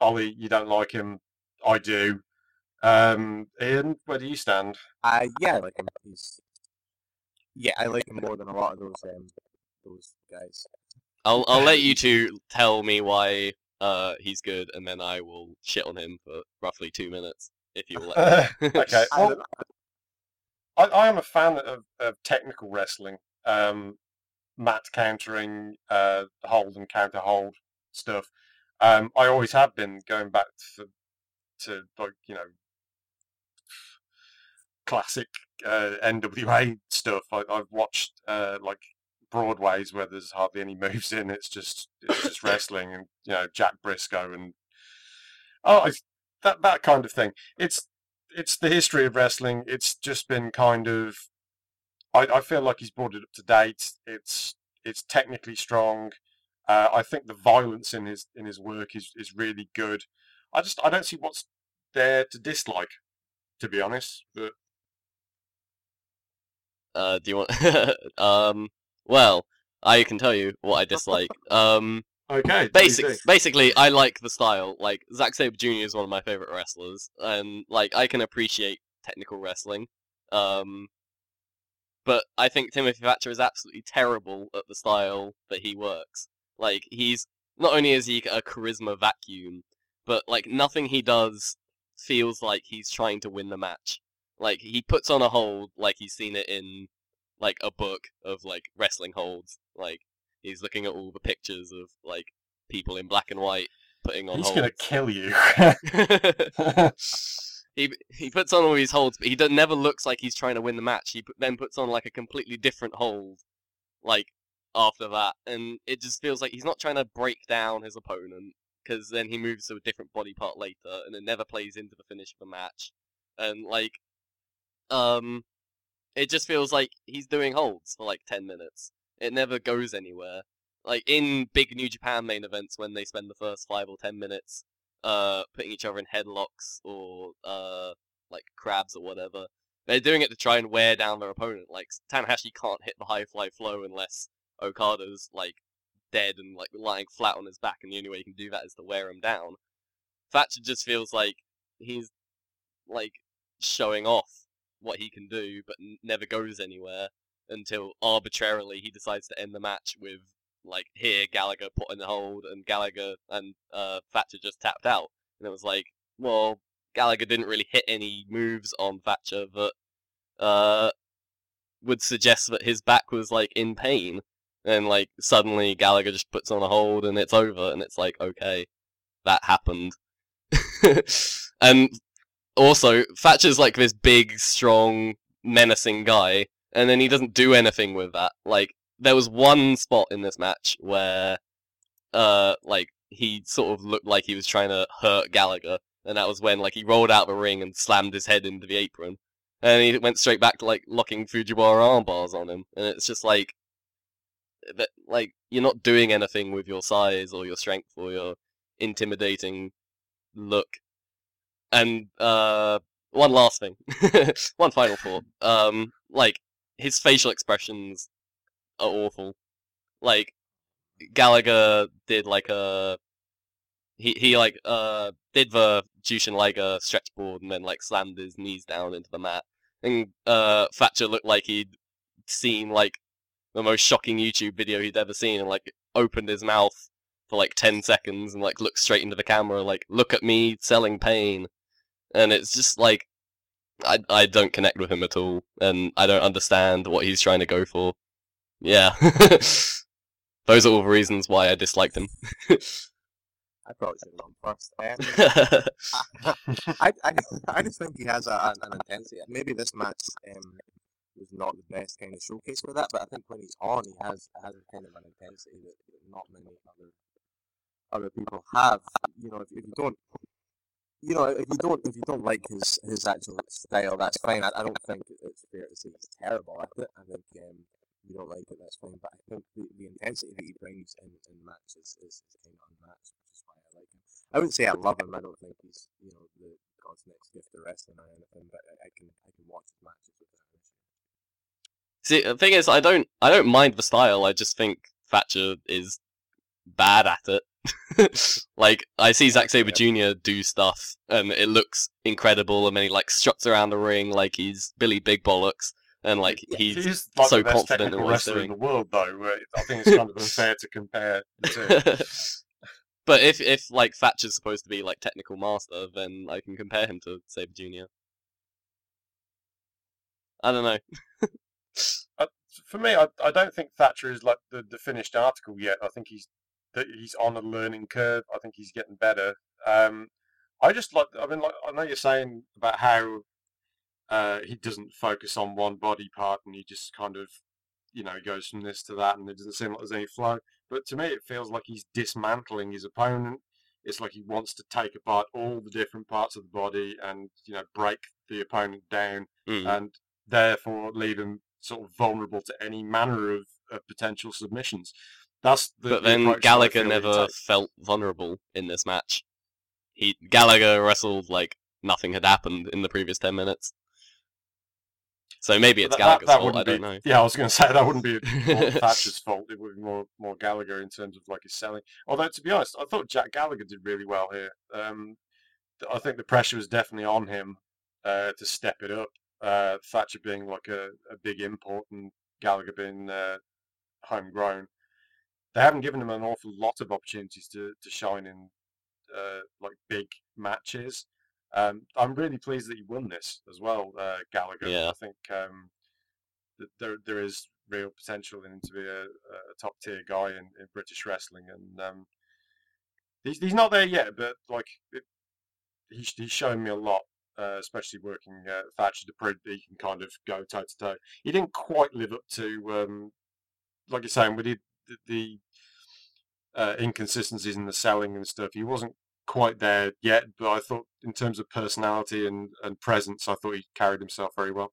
Ollie, you don't like him. I do. Um, Ian, where do you stand? Uh, yeah, I like him. He's yeah, I like him more than a lot of those um, those guys. I'll I'll let you two tell me why uh he's good, and then I will shit on him for roughly two minutes if you will let me. okay, I well, I, I am a fan of, of technical wrestling, um, mat countering, uh, hold and counter hold stuff. Um, I always have been going back to, to like you know classic uh, NWA stuff. I, I've watched uh, like Broadways where there's hardly any moves in. It's just it's just wrestling and you know Jack Briscoe and oh that that kind of thing. It's it's the history of wrestling. It's just been kind of. I, I feel like he's brought it up to date. It's it's technically strong. Uh, I think the violence in his in his work is, is really good. I just I don't see what's there to dislike, to be honest. But Uh, do you want? um, well, I can tell you what I dislike. Um, okay, basic, basically, I like the style. Like Zack Sabre Jr. is one of my favorite wrestlers, and like I can appreciate technical wrestling. Um, but I think Timothy Thatcher is absolutely terrible at the style that he works. Like he's not only is he a charisma vacuum, but like nothing he does feels like he's trying to win the match. Like he puts on a hold like he's seen it in like a book of like wrestling holds. Like he's looking at all the pictures of like people in black and white putting on He's holds. gonna kill you. he he puts on all these holds, but he never looks like he's trying to win the match. He then puts on like a completely different hold, like after that, and it just feels like he's not trying to break down his opponent because then he moves to a different body part later, and it never plays into the finish of the match, and like, um, it just feels like he's doing holds for like ten minutes. It never goes anywhere. like in big New Japan main events when they spend the first five or ten minutes uh putting each other in headlocks or uh like crabs or whatever. They're doing it to try and wear down their opponent. Like Tanahashi can't hit the high fly flow unless Okada's like dead and like lying flat on his back, and the only way he can do that is to wear him down. Thatcher just feels like he's like showing off what he can do, but n- never goes anywhere until arbitrarily he decides to end the match with like here Gallagher put in the hold and Gallagher and uh, Thatcher just tapped out, and it was like, well, Gallagher didn't really hit any moves on Thatcher that uh, would suggest that his back was like in pain, and like suddenly Gallagher just puts on a hold and it's over, and it's like, okay, that happened. and also, Thatcher's like this big, strong, menacing guy, and then he doesn't do anything with that. Like, there was one spot in this match where, uh, like, he sort of looked like he was trying to hurt Gallagher, and that was when, like, he rolled out the ring and slammed his head into the apron. And he went straight back to, like, locking Fujiwara arm bars on him. And it's just like, that, like, you're not doing anything with your size or your strength or your intimidating look. And uh, one last thing, one final thought. Um, like his facial expressions are awful. Like Gallagher did like a he he like uh did the Jushin Liger stretch board and then like slammed his knees down into the mat. And uh Thatcher looked like he'd seen like the most shocking YouTube video he'd ever seen and like opened his mouth for like 10 seconds and like looked straight into the camera like look at me selling pain and it's just like I I don't connect with him at all and I don't understand what he's trying to go for. Yeah. Those are all the reasons why I disliked him. I probably should have gone first. Um, I, I, I just think he has a, an, intensity. Maybe this match um, was not the best kind of showcase for that, but I think when he's on, he has has a kind of an intensity that, that not many other other people have. You know, if, if you don't, you know, if you don't, if you don't like his his actual style, that's fine. I, I don't think it's fair to say he's terrible at it. I think um, you don't like it, that's fine. But I think the, the intensity that he brings in in matches is, is kind of unmatched, which is why I like him. I wouldn't say I love him. I don't think he's you know the God's next gift to wrestling or anything, but I, I can I can watch his matches without issue. See, the thing is, I don't I don't mind the style. I just think Thatcher is bad at it. like I see Zack Sabre Jr. do stuff, and it looks incredible, and then he like struts around the ring like he's Billy Big Bollocks, and like he's He's like so confident in what he's wrestler in doing. the world, though. I think it's kind of unfair to compare two. but if if like Thatcher's supposed to be like technical master, then I can compare him to Saber Jr. I don't know. Uh, for me, I, I don't think Thatcher is like the, the finished article yet. I think he's that he's on a learning curve. I think he's getting better. Um, I just like. I mean, like I know you're saying about how uh, he doesn't focus on one body part and he just kind of, you know, goes from this to that, and it doesn't seem like there's any flow. But to me, it feels like he's dismantling his opponent. It's like he wants to take apart all the different parts of the body and you know break the opponent down Mm. and therefore leave him sort of vulnerable to any manner of, of potential submissions. That's the, but the then that Gallagher never felt vulnerable in this match. He Gallagher wrestled like nothing had happened in the previous ten minutes. So maybe it's That- that- Gallagher's that fault. I don't be- know. Yeah, I was going to say that wouldn't be Thatcher's fault. It would be more more Gallagher in terms of like his selling. Although to be honest, I thought Jack Gallagher did really well here. Um, I think the pressure was definitely on him uh, to step it up. Uh, Thatcher being like a, a big import and Gallagher being uh, homegrown. They haven't given him an awful lot of opportunities to, to shine in uh, like big matches. Um, I'm really pleased that he won this as well, uh, Gallagher. Yeah. I think um, that there there is real potential in him to be a, a top tier guy in, in British wrestling, and um, he's he's not there yet, but like it, he's he's shown me a lot, uh, especially working uh, Thatcher to prove that he can kind of go toe to toe. He didn't quite live up to, um, like you're saying, with the, the uh, inconsistencies in the selling and stuff. He wasn't quite there yet, but I thought in terms of personality and, and presence, I thought he carried himself very well.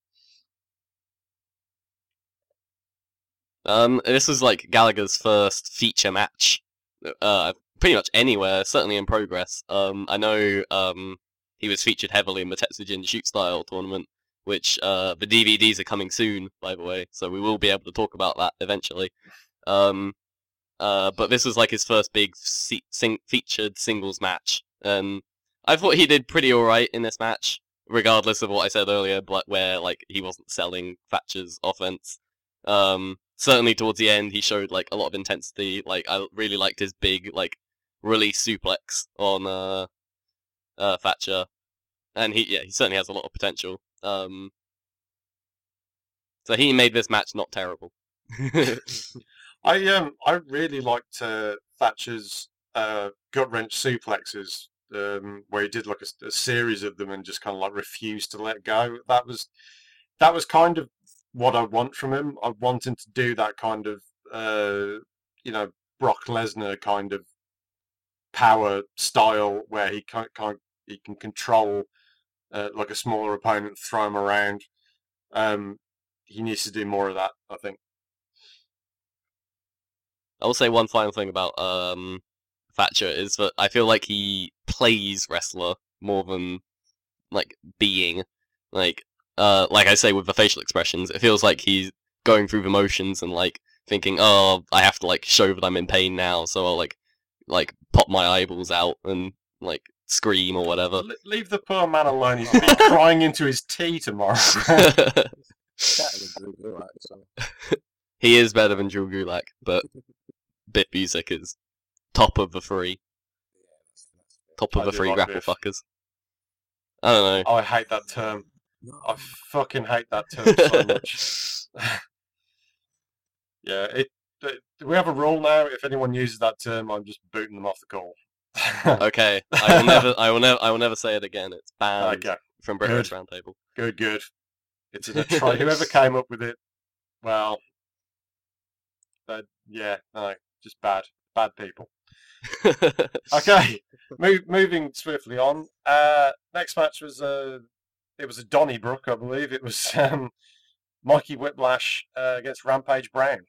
Um, this was like Gallagher's first feature match. Uh, pretty much anywhere, certainly in progress. Um, I know um he was featured heavily in the Tetsujin Shoot Style tournament, which uh the DVDs are coming soon, by the way, so we will be able to talk about that eventually. Um, uh, but this was like his first big se- sing- featured singles match, I thought he did pretty alright in this match, regardless of what I said earlier, but where like he wasn't selling Thatcher's offense. Um, certainly towards the end, he showed like a lot of intensity. Like I really liked his big like release suplex on uh, uh Thatcher, and he yeah he certainly has a lot of potential. Um, so he made this match not terrible. I um I really liked uh, Thatcher's uh, gut wrench suplexes um, where he did like a, a series of them and just kind of like refused to let go. That was that was kind of what I want from him. I want him to do that kind of uh, you know Brock Lesnar kind of power style where he can kind he can control uh, like a smaller opponent, throw him around. Um, he needs to do more of that. I think. I will say one final thing about um Thatcher is that I feel like he plays wrestler more than like being like uh like I say with the facial expressions. It feels like he's going through the motions and like thinking, oh, I have to like show that I'm in pain now, so I'll like like pop my eyeballs out and like scream or whatever. Le- leave the poor man alone. He's going to be crying into his tea tomorrow. Better than Drew Gulak, so. he is better than Drew Gulak, but Biff Busick is top of the three. Top of I the three like grapple fuckers. I don't know. I hate that term. I fucking hate that term so much. yeah, it, it. Do we have a rule now? If anyone uses that term, I'm just booting them off the call. Okay, I will never, I will never, I will never say it again. It's banned okay, from British Roundtable. good, good. It's in a try. Whoever came up with it, well, uh, yeah, no, just bad, bad people. Okay, Move, moving swiftly on. Uh, next match was uh, it was a Donnybrook, I believe. It was um, Mikey Whiplash uh, against Rampage Brown.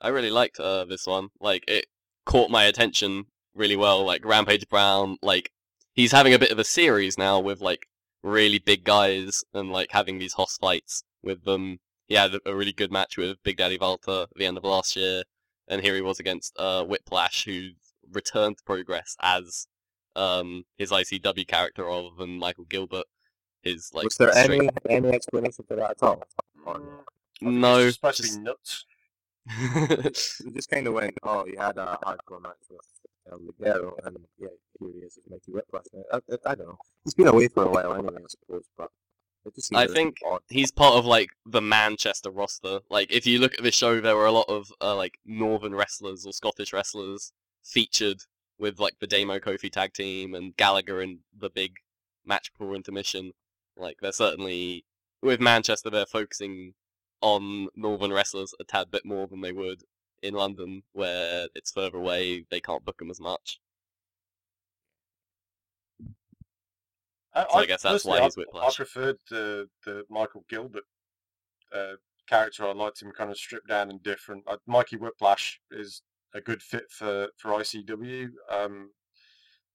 I really liked uh, this one. Like it caught my attention really well. Like Rampage Brown, like he's having a bit of a series now with like really big guys and like having these hoss fights with them. He had a- really good match with Big Daddy Walter at the end of last year, and here he was against uh, Whiplash, who returned to Progress as um, his ICW character rather than Michael Gilbert. His like was there straight- any any explanation for that at all? No? It's just to just- be nuts. We just kind of went, oh, you had a hardcore match with El Ligero, and yeah, here he is, Mikey Whiplash. I, I, I don't know. He's been away for a while anyway, I suppose, but it I think he's part of like the Manchester roster. Like if you look at this show, there were a lot of uh, like Northern wrestlers or Scottish wrestlers featured with like the Damo Coffey tag team and Gallagher and the big match before intermission. Like they're certainly with Manchester, they're focusing on Northern wrestlers a tad bit more than they would in London, where it's further away. They can't book them as much. I, So I guess that's why he's Whiplash. I preferred the the Michael Gilbert uh, character. I liked him kind of stripped down and different. Mikey Whiplash is a good fit for for ICW. Um,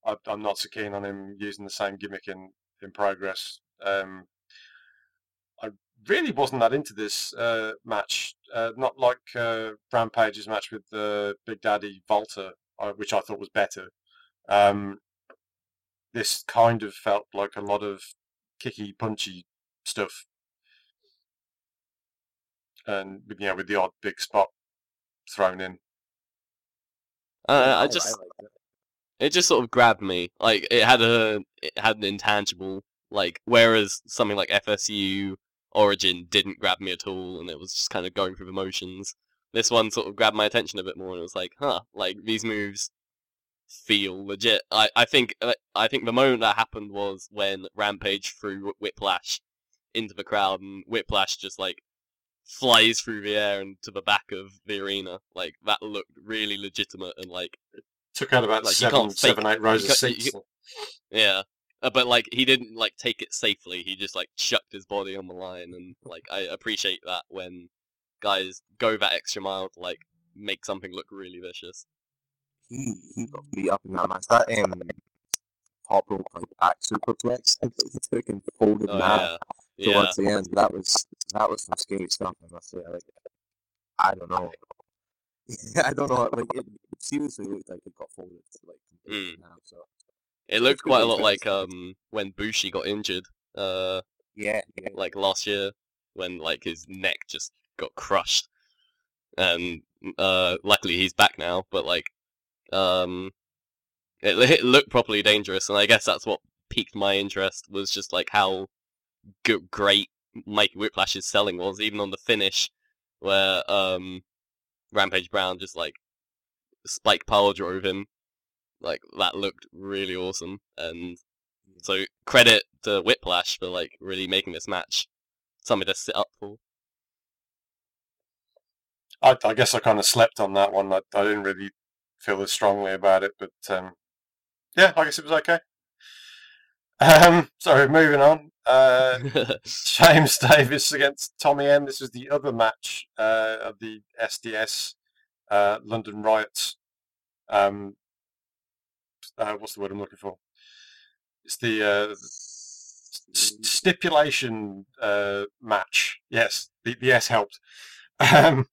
I, I'm not so keen on him using the same gimmick in in progress. Um, I really wasn't that into this uh, match. Uh, not like uh, Rampage's match with the Big Daddy Walter, uh, which I thought was better. Um, this kind of felt like a lot of kicky, punchy stuff, and you know, with the odd big spot thrown in. Uh, I just it. it just sort of grabbed me. Like it had a it had an intangible. Like whereas something like FSU Origin didn't grab me at all, and it was just kind of going through the motions. This one sort of grabbed my attention a bit more, and it was like, huh, like these moves feel legit. I I think uh, I think the moment that happened was when Rampage threw Whiplash into the crowd, and Whiplash just like flies through the air and to the back of the arena. Like that looked really legitimate and like Took out about Like, seven, seven, eight rows of you- seats. Yeah, uh, but like he didn't like take it safely. He just like chucked his body on the line, and like I appreciate that when guys go that extra mile to like make something look really vicious. He he got beat up in that match. That um top rope like back superplex that he took and folded Oh that yeah, yeah. towards the end. That was that was some scary stuff. I must say. Like I don't know. I don't know. Like it, seriously looked like it got folded like Mm. now. So It looked quite a lot like um when Bushi got injured uh yeah, yeah. like last year when like his neck just got crushed and uh luckily he's back now but like um it, it looked properly dangerous and I guess that's what piqued my interest was just like how g- great Mikey Whiplash's selling was even on the finish where um Rampage Brown just like spike power drove him like that looked really awesome and so credit to Whiplash for like really making this match something to sit up for. I, I guess I kind of slept on that one. I, I didn't really feel as strongly about it, but um, yeah, I guess it was okay. Um, so moving on. Uh, James Davis against Tommy End. This was the other match uh, of the SDS uh, London Riots. Um, uh, what's the word I'm looking for? It's the uh, s- stipulation uh, match. Yes, the, the S helped. Um,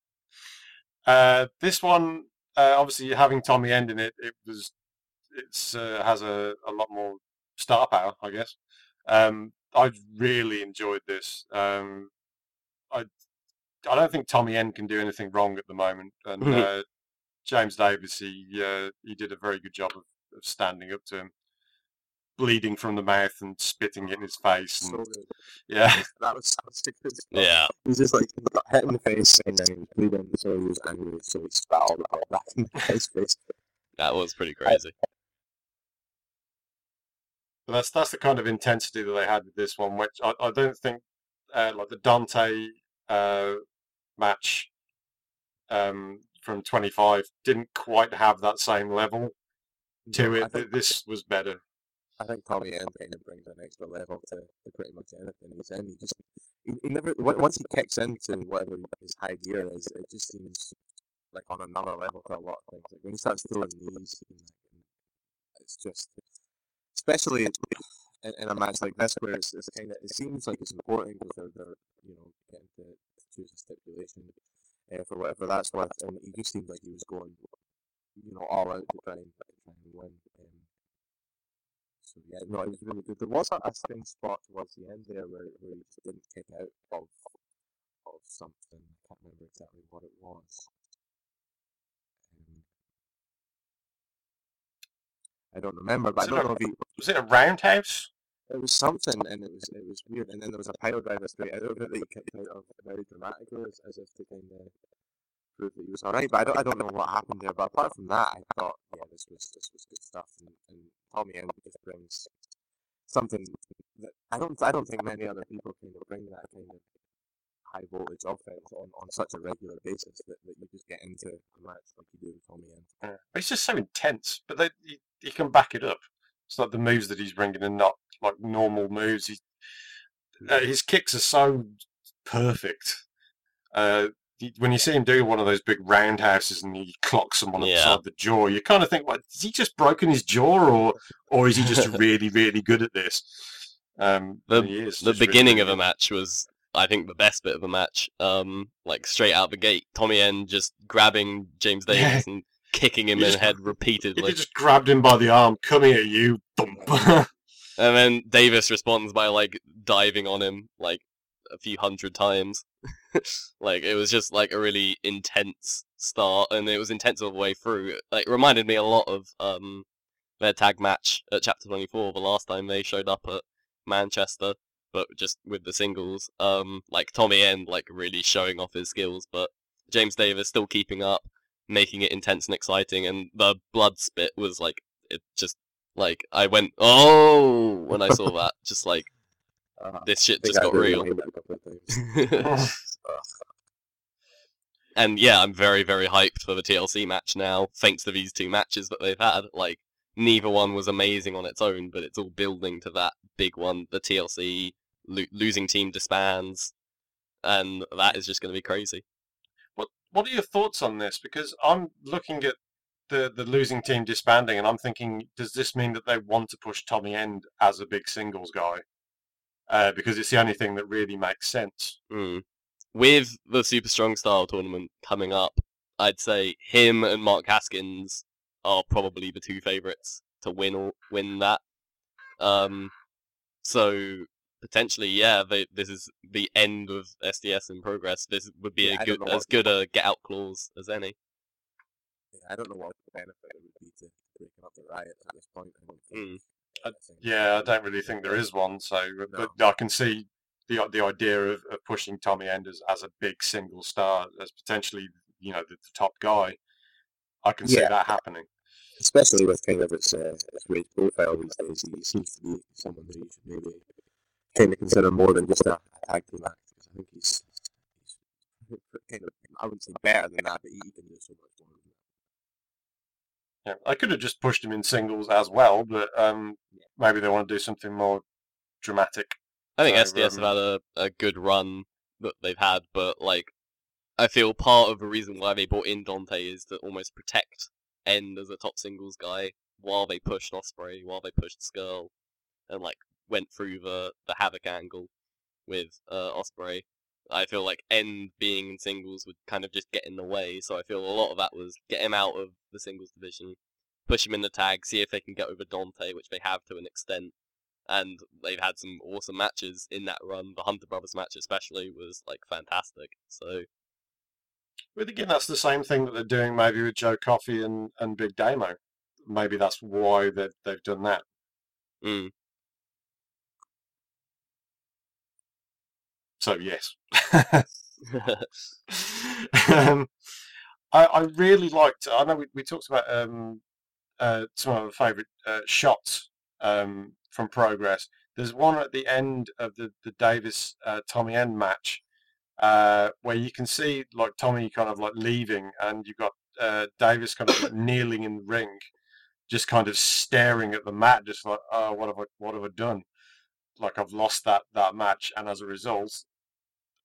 uh, this one, uh, obviously, having Tommy End in it, it was it's uh, has a, a lot more star power, I guess. Um, I really enjoyed this. Um, I I don't think Tommy End can do anything wrong at the moment, and Mhm. uh, James Davis he uh, he did a very good job of, of standing up to him, bleeding from the mouth and spitting in his face, and So yeah, That was such a good spot. yeah. He was just like got hit in the face and then bleeding, so he was angry, so he spat all back in guy's face. That was pretty crazy. But that's that's the kind of intensity that they had with this one, which I, I don't think uh, like the Dante uh, match um, from 25 didn't quite have that same level to it. This was better. I think Tommy End kind of brings an extra level to, to pretty much anything he's in. He just he, he never once he kicks into whatever his high gear is, it just seems like on another level to a lot of things. Like when he starts throwing knees, it's just especially in, in a match like this where it's, it's kind of it seems like it's important because they're, they're you know getting to, to choose a stipulation uh, for whatever that's worth, and he just seemed like he was going you know all out to try and, try and win. Um, so yeah, no, it was really good. There was a, a strange spot towards the end there where, where he just didn't kick out of of something. I can't remember exactly what it was. Um, I don't remember, but Was I it don't a- know if he. Was it a roundhouse? It was something, and it was it was weird. And then there was a pile driver straight out of it that he kicked out of very dramatically, as, as if to kind of prove that he was alright. But I don't I don't know what happened there. But apart from that, I thought yeah, this was this was good stuff. And, and Tommy End just brings something that I don't I don't think many other people can bring that kind of high voltage offense on, on such a regular basis that, that you just get into a match like you do with Tommy End. It's just so intense, but they, he, he can back it up. It's like the moves that he's bringing are not like normal moves. He, uh, his kicks are so perfect. Uh, when you see him do one of those big roundhouses and he clocks someone Yeah. upside the jaw, you kind of think, "What? Has he just broken his jaw, or or is he just really, really good at this?" Um, The- and he The beginning really of the good. match was, I think, the best bit of the match. Um, like straight out the gate, Tommy End just grabbing James Yeah. Davis and kicking him He in the just- head He repeatedly. just grabbed him by the arm, come here, you thump. And then Davis responds by like diving on him like a few hundred times. like it was just like a really intense start, and it was intense all the way through. Like it reminded me a lot of um their tag match at Chapter Twenty Four the last time they showed up at Manchester, but just with the singles. Um, like Tommy End like really showing off his skills, but James Davis still keeping up, making it intense and exciting, and the blood spit was like it just like I went oh when I saw that, just like Uh, this shit just got real. remember it a couple of times. and yeah, I'm very very hyped for the TLC match now, thanks to these two matches that they've had. Like neither one was amazing on its own, but it's all building to that big one. The TLC lo- losing team disbands, and that is just going to be crazy. What what are your thoughts on this? Because I'm looking at the the losing team disbanding, and I'm thinking, does this mean that they want to push Tommy End as a big singles guy? Uh, because it's the only thing that really makes sense. Mm. With the Super Strong Style tournament coming up, I'd say him and Mark Haskins are probably the two favourites to win or win that. Um, so potentially, yeah, they, this is the end of SDS in progress. This would be Yeah, a good, as good a get out clause as any. Yeah, I don't know what the benefit it would be to breaking up the riot at this point. I don't think. Mm. I Yeah, I don't really think there is one. So, but I can see the the idea of, of pushing Tommy Enders as, a big single star as potentially you know the, the top guy. I can see that happening. especially with kind of its uh, its profile these days, he seems to be someone that you should maybe kind of consider more than just a, a tag team act. I think he's, he's kind of I wouldn't say better than that, but he can do so much more. Yeah, I could have just pushed him in singles as well, but um, maybe they want to do something more dramatic. I think So, SDS um, have had a, a good run that they've had, but like I feel part of the reason why they brought in Dante is to almost protect End as a top singles guy while they pushed Ospreay, while they pushed Scurll, and like went through the the Havoc angle with uh, Ospreay. I feel like End being in singles would kind of just get in the way, so I feel a lot of that was get him out of the singles division, push him in the tag, see if they can get over Dante, which they have to an extent and they've had some awesome matches in that run. The Hunter Brothers match especially was like fantastic. So But again, that's the same thing that they're doing maybe with Joe Coffey and, and Big Damo. Maybe that's why they they've done that. mm, So yes. um, I, I really liked. I know we, we talked about um, uh, some of our favourite uh, shots um, from Progress. There's one at the end of the the Davis uh, Tommy End match uh, where you can see like Tommy kind of like leaving, and you've got uh, Davis kind of like kneeling in the ring, just kind of staring at the mat, just like, oh, what have I what have I done? Like I've lost that that match, and as a result,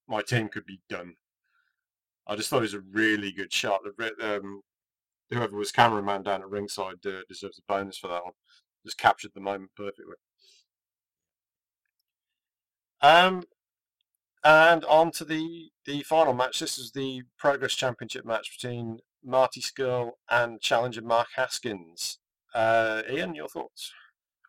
my team could be done. I just thought it was a really good shot. Um, whoever was cameraman down at ringside uh, deserves a bonus for that one. Just captured the moment perfectly. Um, and on to the the final match. This is the Progress Championship match between Marty Scurll and challenger Mark Haskins. Uh, Ian, your thoughts?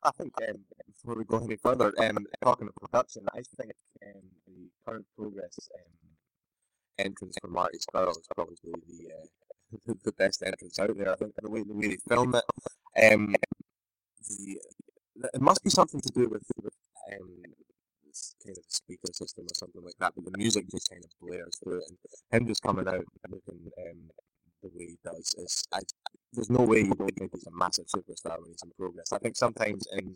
I think um, before we go any further, um, talking of production, I think um, the current progress um, entrance for Marty Scurll is probably the, uh, the best entrance out there. I think the way the way they film it, um, the it must be something to do with, with um, kind of speaker system or something like that. But the music just kind of blares through it, and him just coming out and looking um, the way he does is I there's no way you don't think he's a massive superstar when he's in progress. I think sometimes in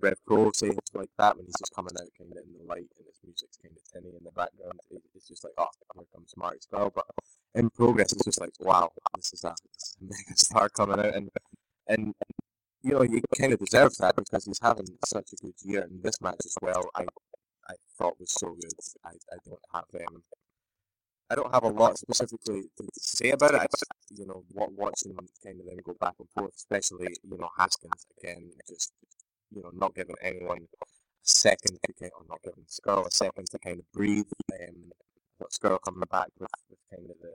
Rev Pro, say it's like that when he's just coming out kind of in the light and his music's kind of tinny in the background. It, it's just like, oh, here comes Marty Scurll. But in progress, it's just like, wow, this is a, this is a mega star coming out, and and you know he kind of deserves that because he's having such a good year. And this match as well, I I thought was so good. I, I don't have um, I don't have a lot specifically to, say about it. Just, you know, wa- watching them kind of them go back and forth, especially you know Haskins again, just you know not giving anyone a second to kind, or not giving Scurll a second to kind of breathe. Um, got Scurll coming back with, with kind of the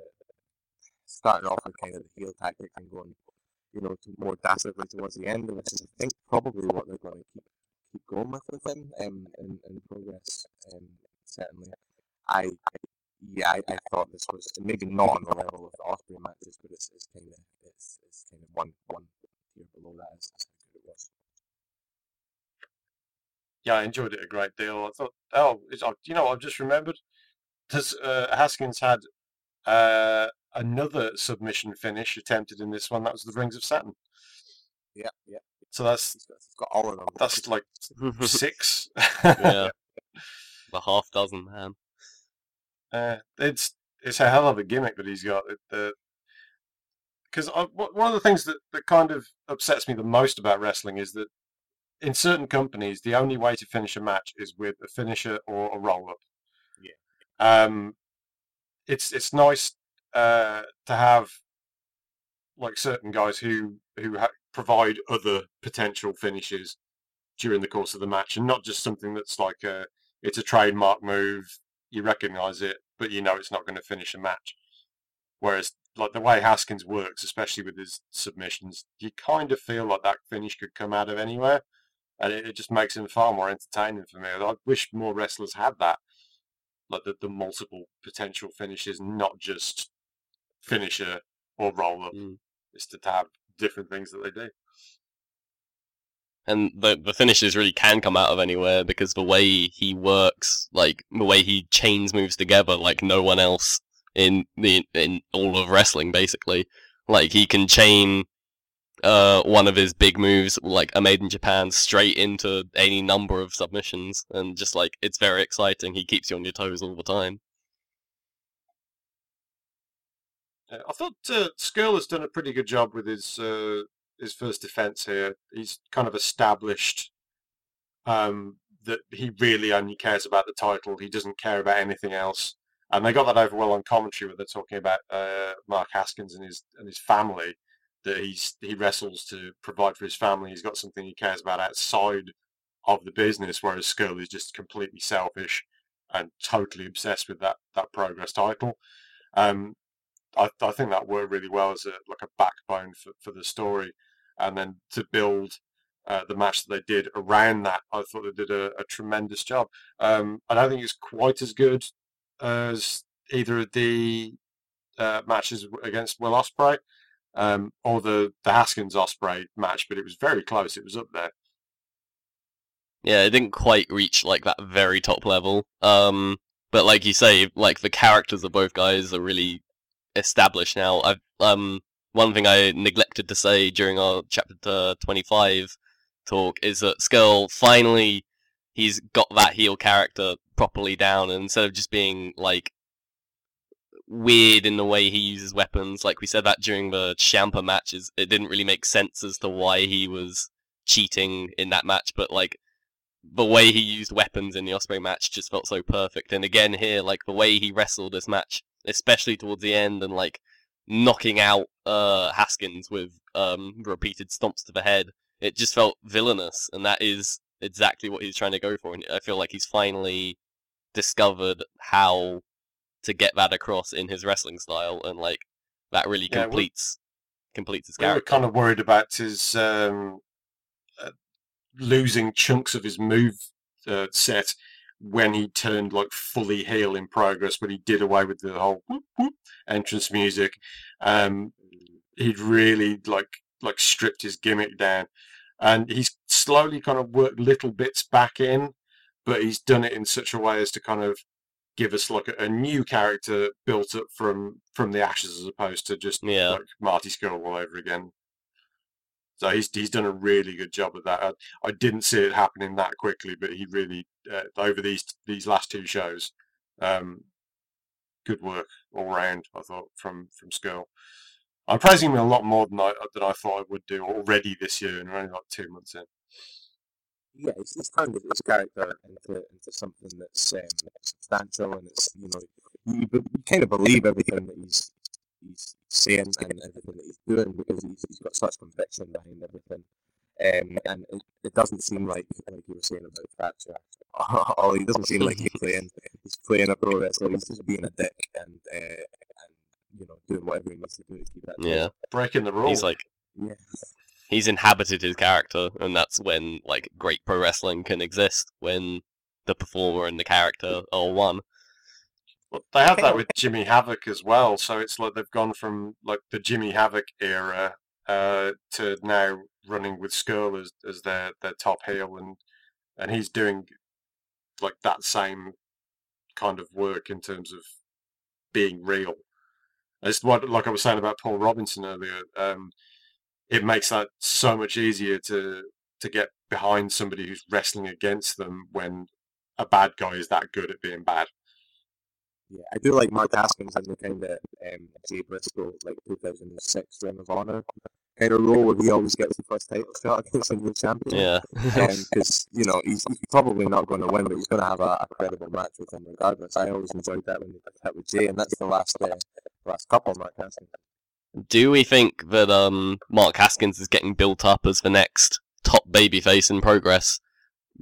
starting off with kind of the heel tactic and going, you know, to more dastardly towards the end, which is I think probably what they're going to keep keep going with with him um, in, in progress. Um, certainly, I yeah, I, I thought this was maybe not on the level of the Ospreay matches, but it's, it's kind of it's, it's kind of one one tier below that. Is, is how good it was. Yeah, I enjoyed it a great deal. I thought, oh, it's, oh, you know, I've just remembered. This, uh, Haskins had uh, another submission finish attempted in this one. That was the Rings of Saturn. Yeah, yeah. So that's He's got, he's got all of them. that's like six. yeah, the half dozen man. Uh, it's it's a hell of a gimmick that he's got. Because one of the things that, that kind of upsets me the most about wrestling is that in certain companies, the only way to finish a match is with a finisher or a roll up. Yeah. Um, it's it's nice uh, to have like certain guys who who ha- provide other potential finishes during the course of the match, and not just something that's like a it's a trademark move. You recognise it, but you know it's not going to finish a match. Whereas, like the way Haskins works, especially with his submissions, you kind of feel like that finish could come out of anywhere, and it, it just makes him far more entertaining for me. I wish more wrestlers had that, like the, the multiple potential finishes, not just finisher or roll up. Mm. It's to have different things that they do. And the the finishes really can come out of anywhere because the way he works, like the way he chains moves together, like no one else in the in all of wrestling, basically. Like he can chain uh one of his big moves, like a made in Japan, straight into any number of submissions, and just like it's very exciting. He keeps you on your toes all the time. Yeah, I thought uh, Scurll has done a pretty good job with his uh, his first defense here. He's kind of established um, that he really only cares about the title. He doesn't care about anything else. And they got that over well on commentary where they're talking about uh, Mark Haskins and his and his family. That he's he wrestles to provide for his family. He's got something he cares about outside of the business, whereas Scurll is just completely selfish and totally obsessed with that that progress title. Um, I, I think that worked really well as a like a backbone for, for the story, and then to build uh, the match that they did around that, I thought they did a, a tremendous job. Um, I don't think it's quite as good as either of the uh, matches against Will Ospreay um, or the the Haskins Ospreay match, but it was very close. It was up there. Yeah, it didn't quite reach like that very top level. Um, but like you say, like the characters of both guys are really established now. I've um one thing I neglected to say during our chapter twenty five talk is that Scurll finally he's got that heel character properly down, and instead of just being like weird in the way he uses weapons, like we said that during the Ciampa matches, it didn't really make sense as to why he was cheating in that match, but like the way he used weapons in the Ospreay match just felt so perfect. And again here, like the way he wrestled this match, especially towards the end, and like knocking out uh, Haskins with um, repeated stomps to the head, it just felt villainous, and that is exactly what he's trying to go for. And I feel like he's finally discovered how to get that across in his wrestling style, and like that really Yeah, we- completes completes his We were kind of worried about his um, uh, losing chunks of his move uh, set when he turned like fully heel in progress, but he did away with the whole whoop, whoop entrance music. Um, he'd really like like stripped his gimmick down, and he's slowly kind of worked little bits back in, but he's done it in such a way as to kind of give us like a, a new character built up from from the ashes as opposed to just Yeah. like Marty Scurll all over again. So he's he's done a really good job of that. I, I didn't see it happening that quickly, but he really uh, over these these last two shows, um, good work all round. I thought from from Scurll. I'm praising him a lot more than I than I thought I would do already this year, and we're only like two months in. yeah, he's, he's turned his character into into something that's um, substantial and it's you know you, you kind of believe everything that he's he's saying and everything that he's doing because he's, he's got such conviction behind everything. Um, and it, it doesn't seem like like you were saying about Thatcher. Oh, he doesn't seem like he's playing he's playing a pro wrestler. He's just being a dick and uh, you know doing whatever he needs to do to keep that. Yeah, Breaking the rules. he's like yeah. he's inhabited his character, and that's when like great pro wrestling can exist when the performer and the character are one. Well, they have that with Jimmy Havoc as well. So it's like they've gone from like the Jimmy Havoc era uh, to now running with Scurll as, as their, their top heel, and and he's doing like that same kind of work in terms of being real. It's what like I was saying about Paul Robinson earlier. Um, it makes that so much easier to to get behind somebody who's wrestling against them when a bad guy is that good at being bad. Yeah, I do like Mark Haskins in the kind of um, Jay Briscoe, like 2006 Ring of Honor kind of role where he always gets the first title shot against a new champion. Yeah, Because, you know, he's, he's probably not going to win, but he's going to have a, a credible match with him regardless. I always enjoyed that when he that with Jay, and that's the last uh, last couple, Mark Haskins. Do we think that um Mark Haskins is getting built up as the next top babyface in progress?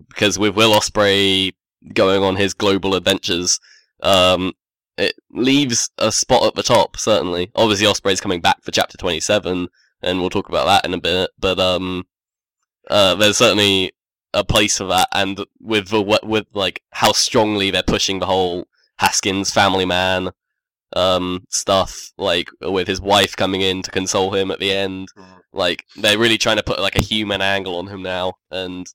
Because with Will Ospreay going on his global adventures, um, it leaves a spot at the top. Certainly, obviously Ospreay's coming back for Chapter Twenty Seven, and we'll talk about that in a bit. But um, uh, there's certainly a place for that, and with the with like how strongly they're pushing the whole Haskins family man um stuff like with his wife coming in to console him at the end Mhm. like they're really trying to put like a human angle on him now and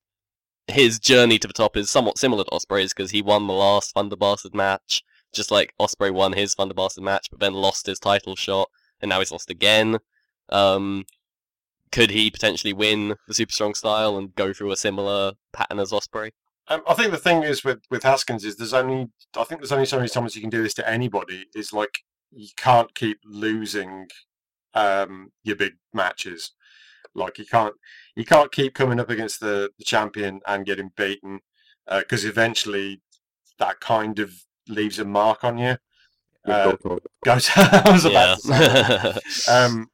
his journey to the top is somewhat similar to Ospreay's because he won the last Thunder Bastard match just like Ospreay won his Thunder Bastard match but then lost his title shot and now he's lost again um could he potentially win the super strong style and go through a similar pattern as Ospreay Um, I think the thing is with with Haskins is there's only I think there's only so many times you can do this to anybody. Is like you can't keep losing um, your big matches. Like you can't you can't keep coming up against the, the champion and getting beaten because eventually that kind of leaves a mark on you. Uh, Goto. Goes, I was about to say um, w-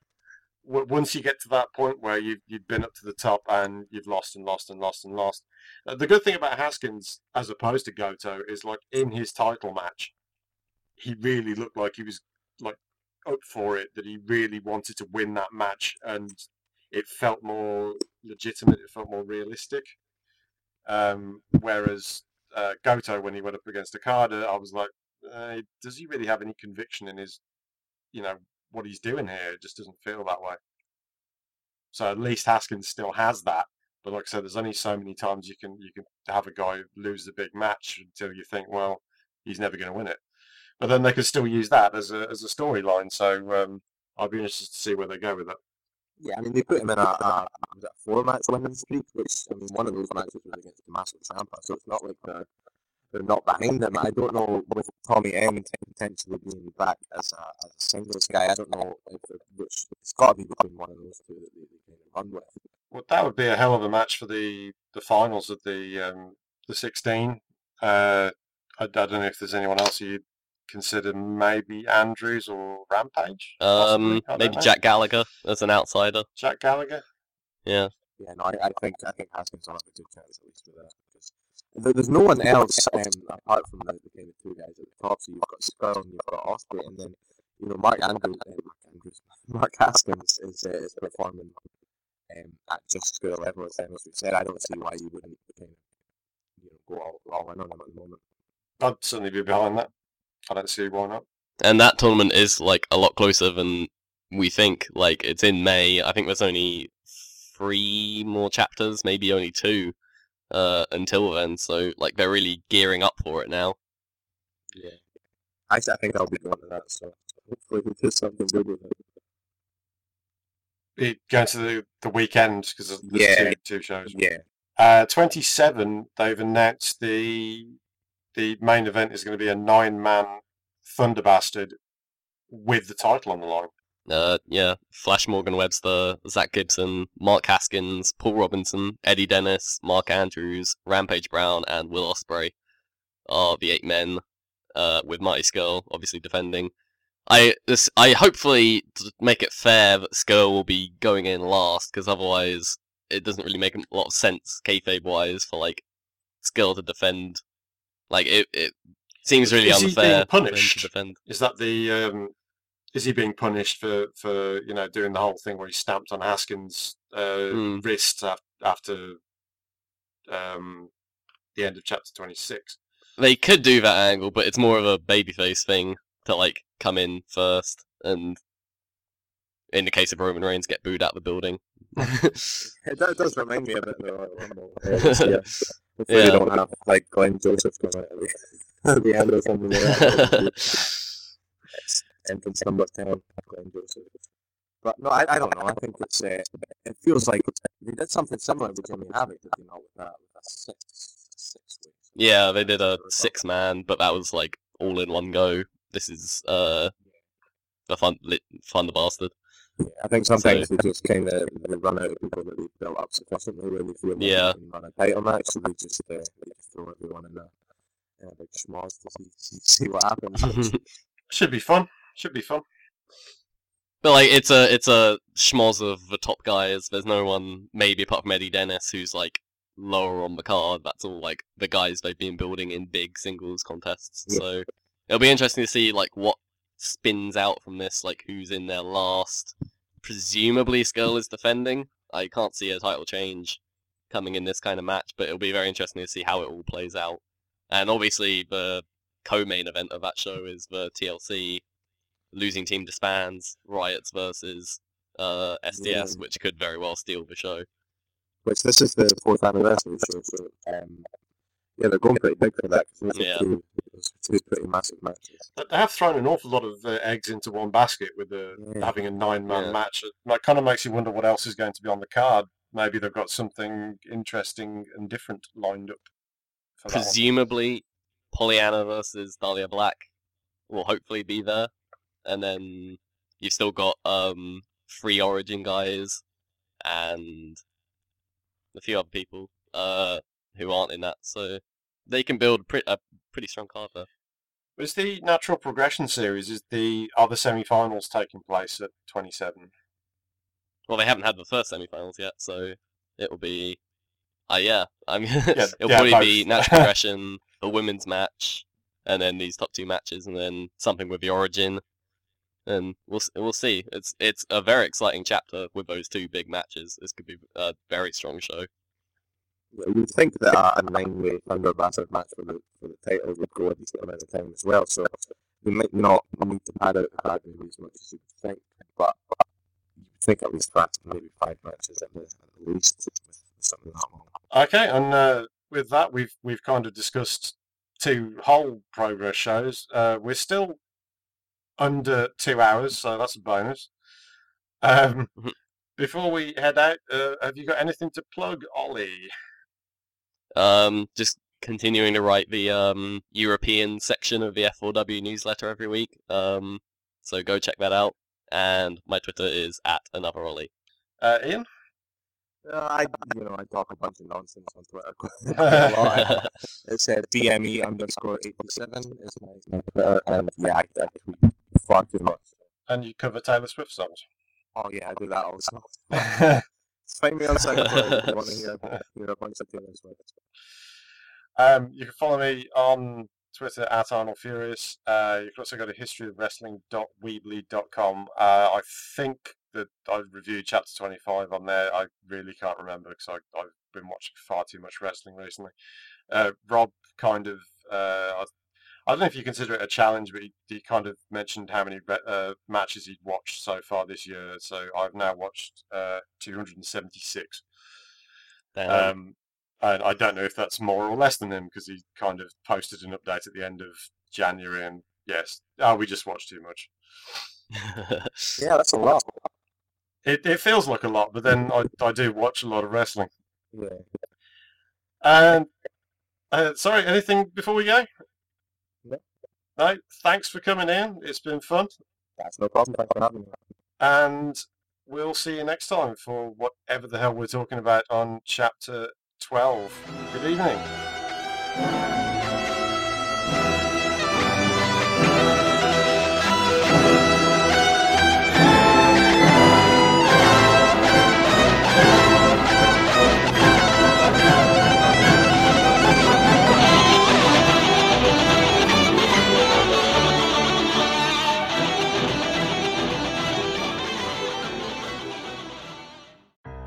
once you get to that point where you've you've been up to the top and you've lost and lost and lost and lost, uh, the good thing about Haskins as opposed to Goto is like in his title match, he really looked like he was like up for it. That he really wanted to win that match, and it felt more legitimate. It felt more realistic. Um, whereas uh, Goto, when he went up against Okada, I was like, uh, does he really have any conviction in his, you know, what he's doing here? It just doesn't feel that way. So at least Haskins still has that. But like I said, there's only so many times you can you can have a guy lose the big match until you think, well, he's never going to win it. But then they could still use that as a as a storyline. So um, I'd be interested to see where they go with it. Yeah, I mean, they put him in a, a, a four match winning streak, which, I mean, one of those matches was against Tommaso Ciampa, so it's not like they're, they're not behind him. I don't know with Tommy End potentially being back as a, as a singles guy, I don't know if it, which it's got to be between one of those two that they, they kind of run with. Well, that would be a hell of a match for the the finals of the um, the 16. Uh, I, I don't know if there's anyone else you'd consider, maybe Andrews or Rampage. um possibly? I don't maybe know. Jack Gallagher as an outsider Jack Gallagher. yeah Yeah, no, I, I think I think Haskins will have a good chance at least with that because there, there's no one else um, apart from the, the kind of two guys at the top. So you've got Scurll and you've got Ospreay, and then you know Mark Andrews, uh, Mark Andrews, Mark Haskins is uh, is performing um, at just as good a level as them as we said. I don't see why you wouldn't kind of you know go all, all in on him at the moment. I'd certainly be behind that. I don't see why not. and that tournament is like a lot closer than we think. Like it's in May. I think there's only three more chapters, maybe only two, uh, until then. So like they're really gearing up for it now. Yeah, I, I think I'll be going to that. So hopefully we do something good with it. Be going to the, the weekend because there's Yeah. two, two shows. Yeah, Uh, 27, they've announced the the main event is going to be a nine man Thunder Bastard with the title on the line. Uh, yeah, Flash Morgan Webster, Zack Gibson, Mark Haskins, Paul Robinson, Eddie Dennis, Mark Andrews, Rampage Brown, and Will Ospreay are the eight men. Uh, with Marty Scurll obviously defending. I this I hopefully to make it fair that Scurll will be going in last because otherwise it doesn't really make a lot of sense kayfabe wise for like Scurll to defend. Like it, it seems really Is he being unfair him to punished? defend. Is that the um, is he being punished for for you know doing the whole thing where he stamped on Haskins' uh, Hmm. wrist af- after um, the end of chapter 26? They could do that angle, but it's more of a babyface thing to like come in first, and in the case of Roman Reigns, get booed out of the building. it does, does remind me a bit of the Royal Uh, this. Hopefully Yeah. don't have like Glenn Joseph going out at the, at the end or something. like that. entrance number 10, Glenn Joseph. But no, I, I don't know. I think it's uh, it feels like they did something similar with Jimmy Havoc, did they not? With that, with that six, six weeks. yeah, they did a six man, but that was like all in one go. This is uh the fun lit, the Bastard. Yeah, I think sometimes they just kind of they run out of people that they've built up sufficiently when they feel like Yeah. they can run a title match, so they just uh, they just throw everyone in a, in a big schmoz to see, see, see what happens. which- Should be fun. Should be fun. But like it's a it's a schmoz of the top guys. There's no one maybe apart from Eddie Dennis who's like lower on the card. That's all like the guys they've been building in big singles contests. Yeah. So it'll be interesting to see like what spins out from this, like who's in there last. Presumably Scurll is defending. I can't see a title change coming in this kind of match, but it'll be very interesting to see how it all plays out. And obviously the co-main event of that show is the TLC losing team disbands riots versus uh, SDS, Yeah. which could very well steal the show. Which this is the fourth anniversary show, so um, yeah, they're going pretty big for that. 'cause those Yeah. two, two pretty massive matches. They have thrown an awful lot of uh, eggs into one basket with the, Yeah. having a nine-man Yeah. match. It like, kind of makes you wonder what else is going to be on the card. Maybe they've got something interesting and different lined up. For that one. Presumably, Pollyanna versus Dahlia Black will hopefully be there, and then you've still got um free Origin guys and a few other people uh who aren't in that, so they can build pre- a pretty strong card there. Is the natural progression series is the other the semi-finals taking place at 27? Well, they haven't had the first semi-finals yet, so it will be. Uh, yeah, I'm. it'll yeah, probably both. be natural progression, a women's match, and then these top two matches, and then something with the origin, and we'll we'll see. It's it's a very exciting chapter with those two big matches. This could be a very strong show. Yeah, you'd think that a, a nine-way Thunder Bastard match for the for the title would go a decent amount of time as well. So they might not need to pad out the card as much as you would think, but you would think at least that's maybe five matches at, the, at least with, with something that long. Okay, and uh, with that, we've we've kind of discussed two whole progress shows. Uh, we're still under two hours, so that's a bonus. Um, Mhm. before we head out, uh, have you got anything to plug, Ollie? Um, just continuing to write the um European section of the F4W newsletter every week. Um, so go check that out. And my Twitter is at another Ollie. Uh, Ian? Uh, I you know I talk a bunch of nonsense on Twitter. quite a. It's uh, DME underscore eighty seven is my my Twitter, and yeah, I, I tweet far too much. And you cover Taylor Swift songs. Oh yeah, I do that also. Find me on SoundCloud if you want to hear, hear a bunch of Taylor Swift. Um, you can follow me on Twitter at Arnold Furious. Uh, you can also go to historyofwrestling.weebly.com. Uh, I think that I reviewed chapter 25 on there. I really can't remember because I've been watching far too much wrestling recently. Uh, Rob kind of, uh, I, I don't know if you consider it a challenge, but he, he kind of mentioned how many re- uh, matches he'd watched so far this year. So I've now watched uh, 276. Um, and I don't know if that's more or less than him because he kind of posted an update at the end of January, and yes, oh, we just watched too much. Yeah, that's a lot. It it feels like a lot, but then I I do watch a lot of wrestling. Yeah. And uh, sorry, anything before we go? No. Thanks for coming in. It's been fun, That's no problem. Thanks for having me. and we'll see you next time for whatever the hell we're talking about on chapter twelve. Good evening.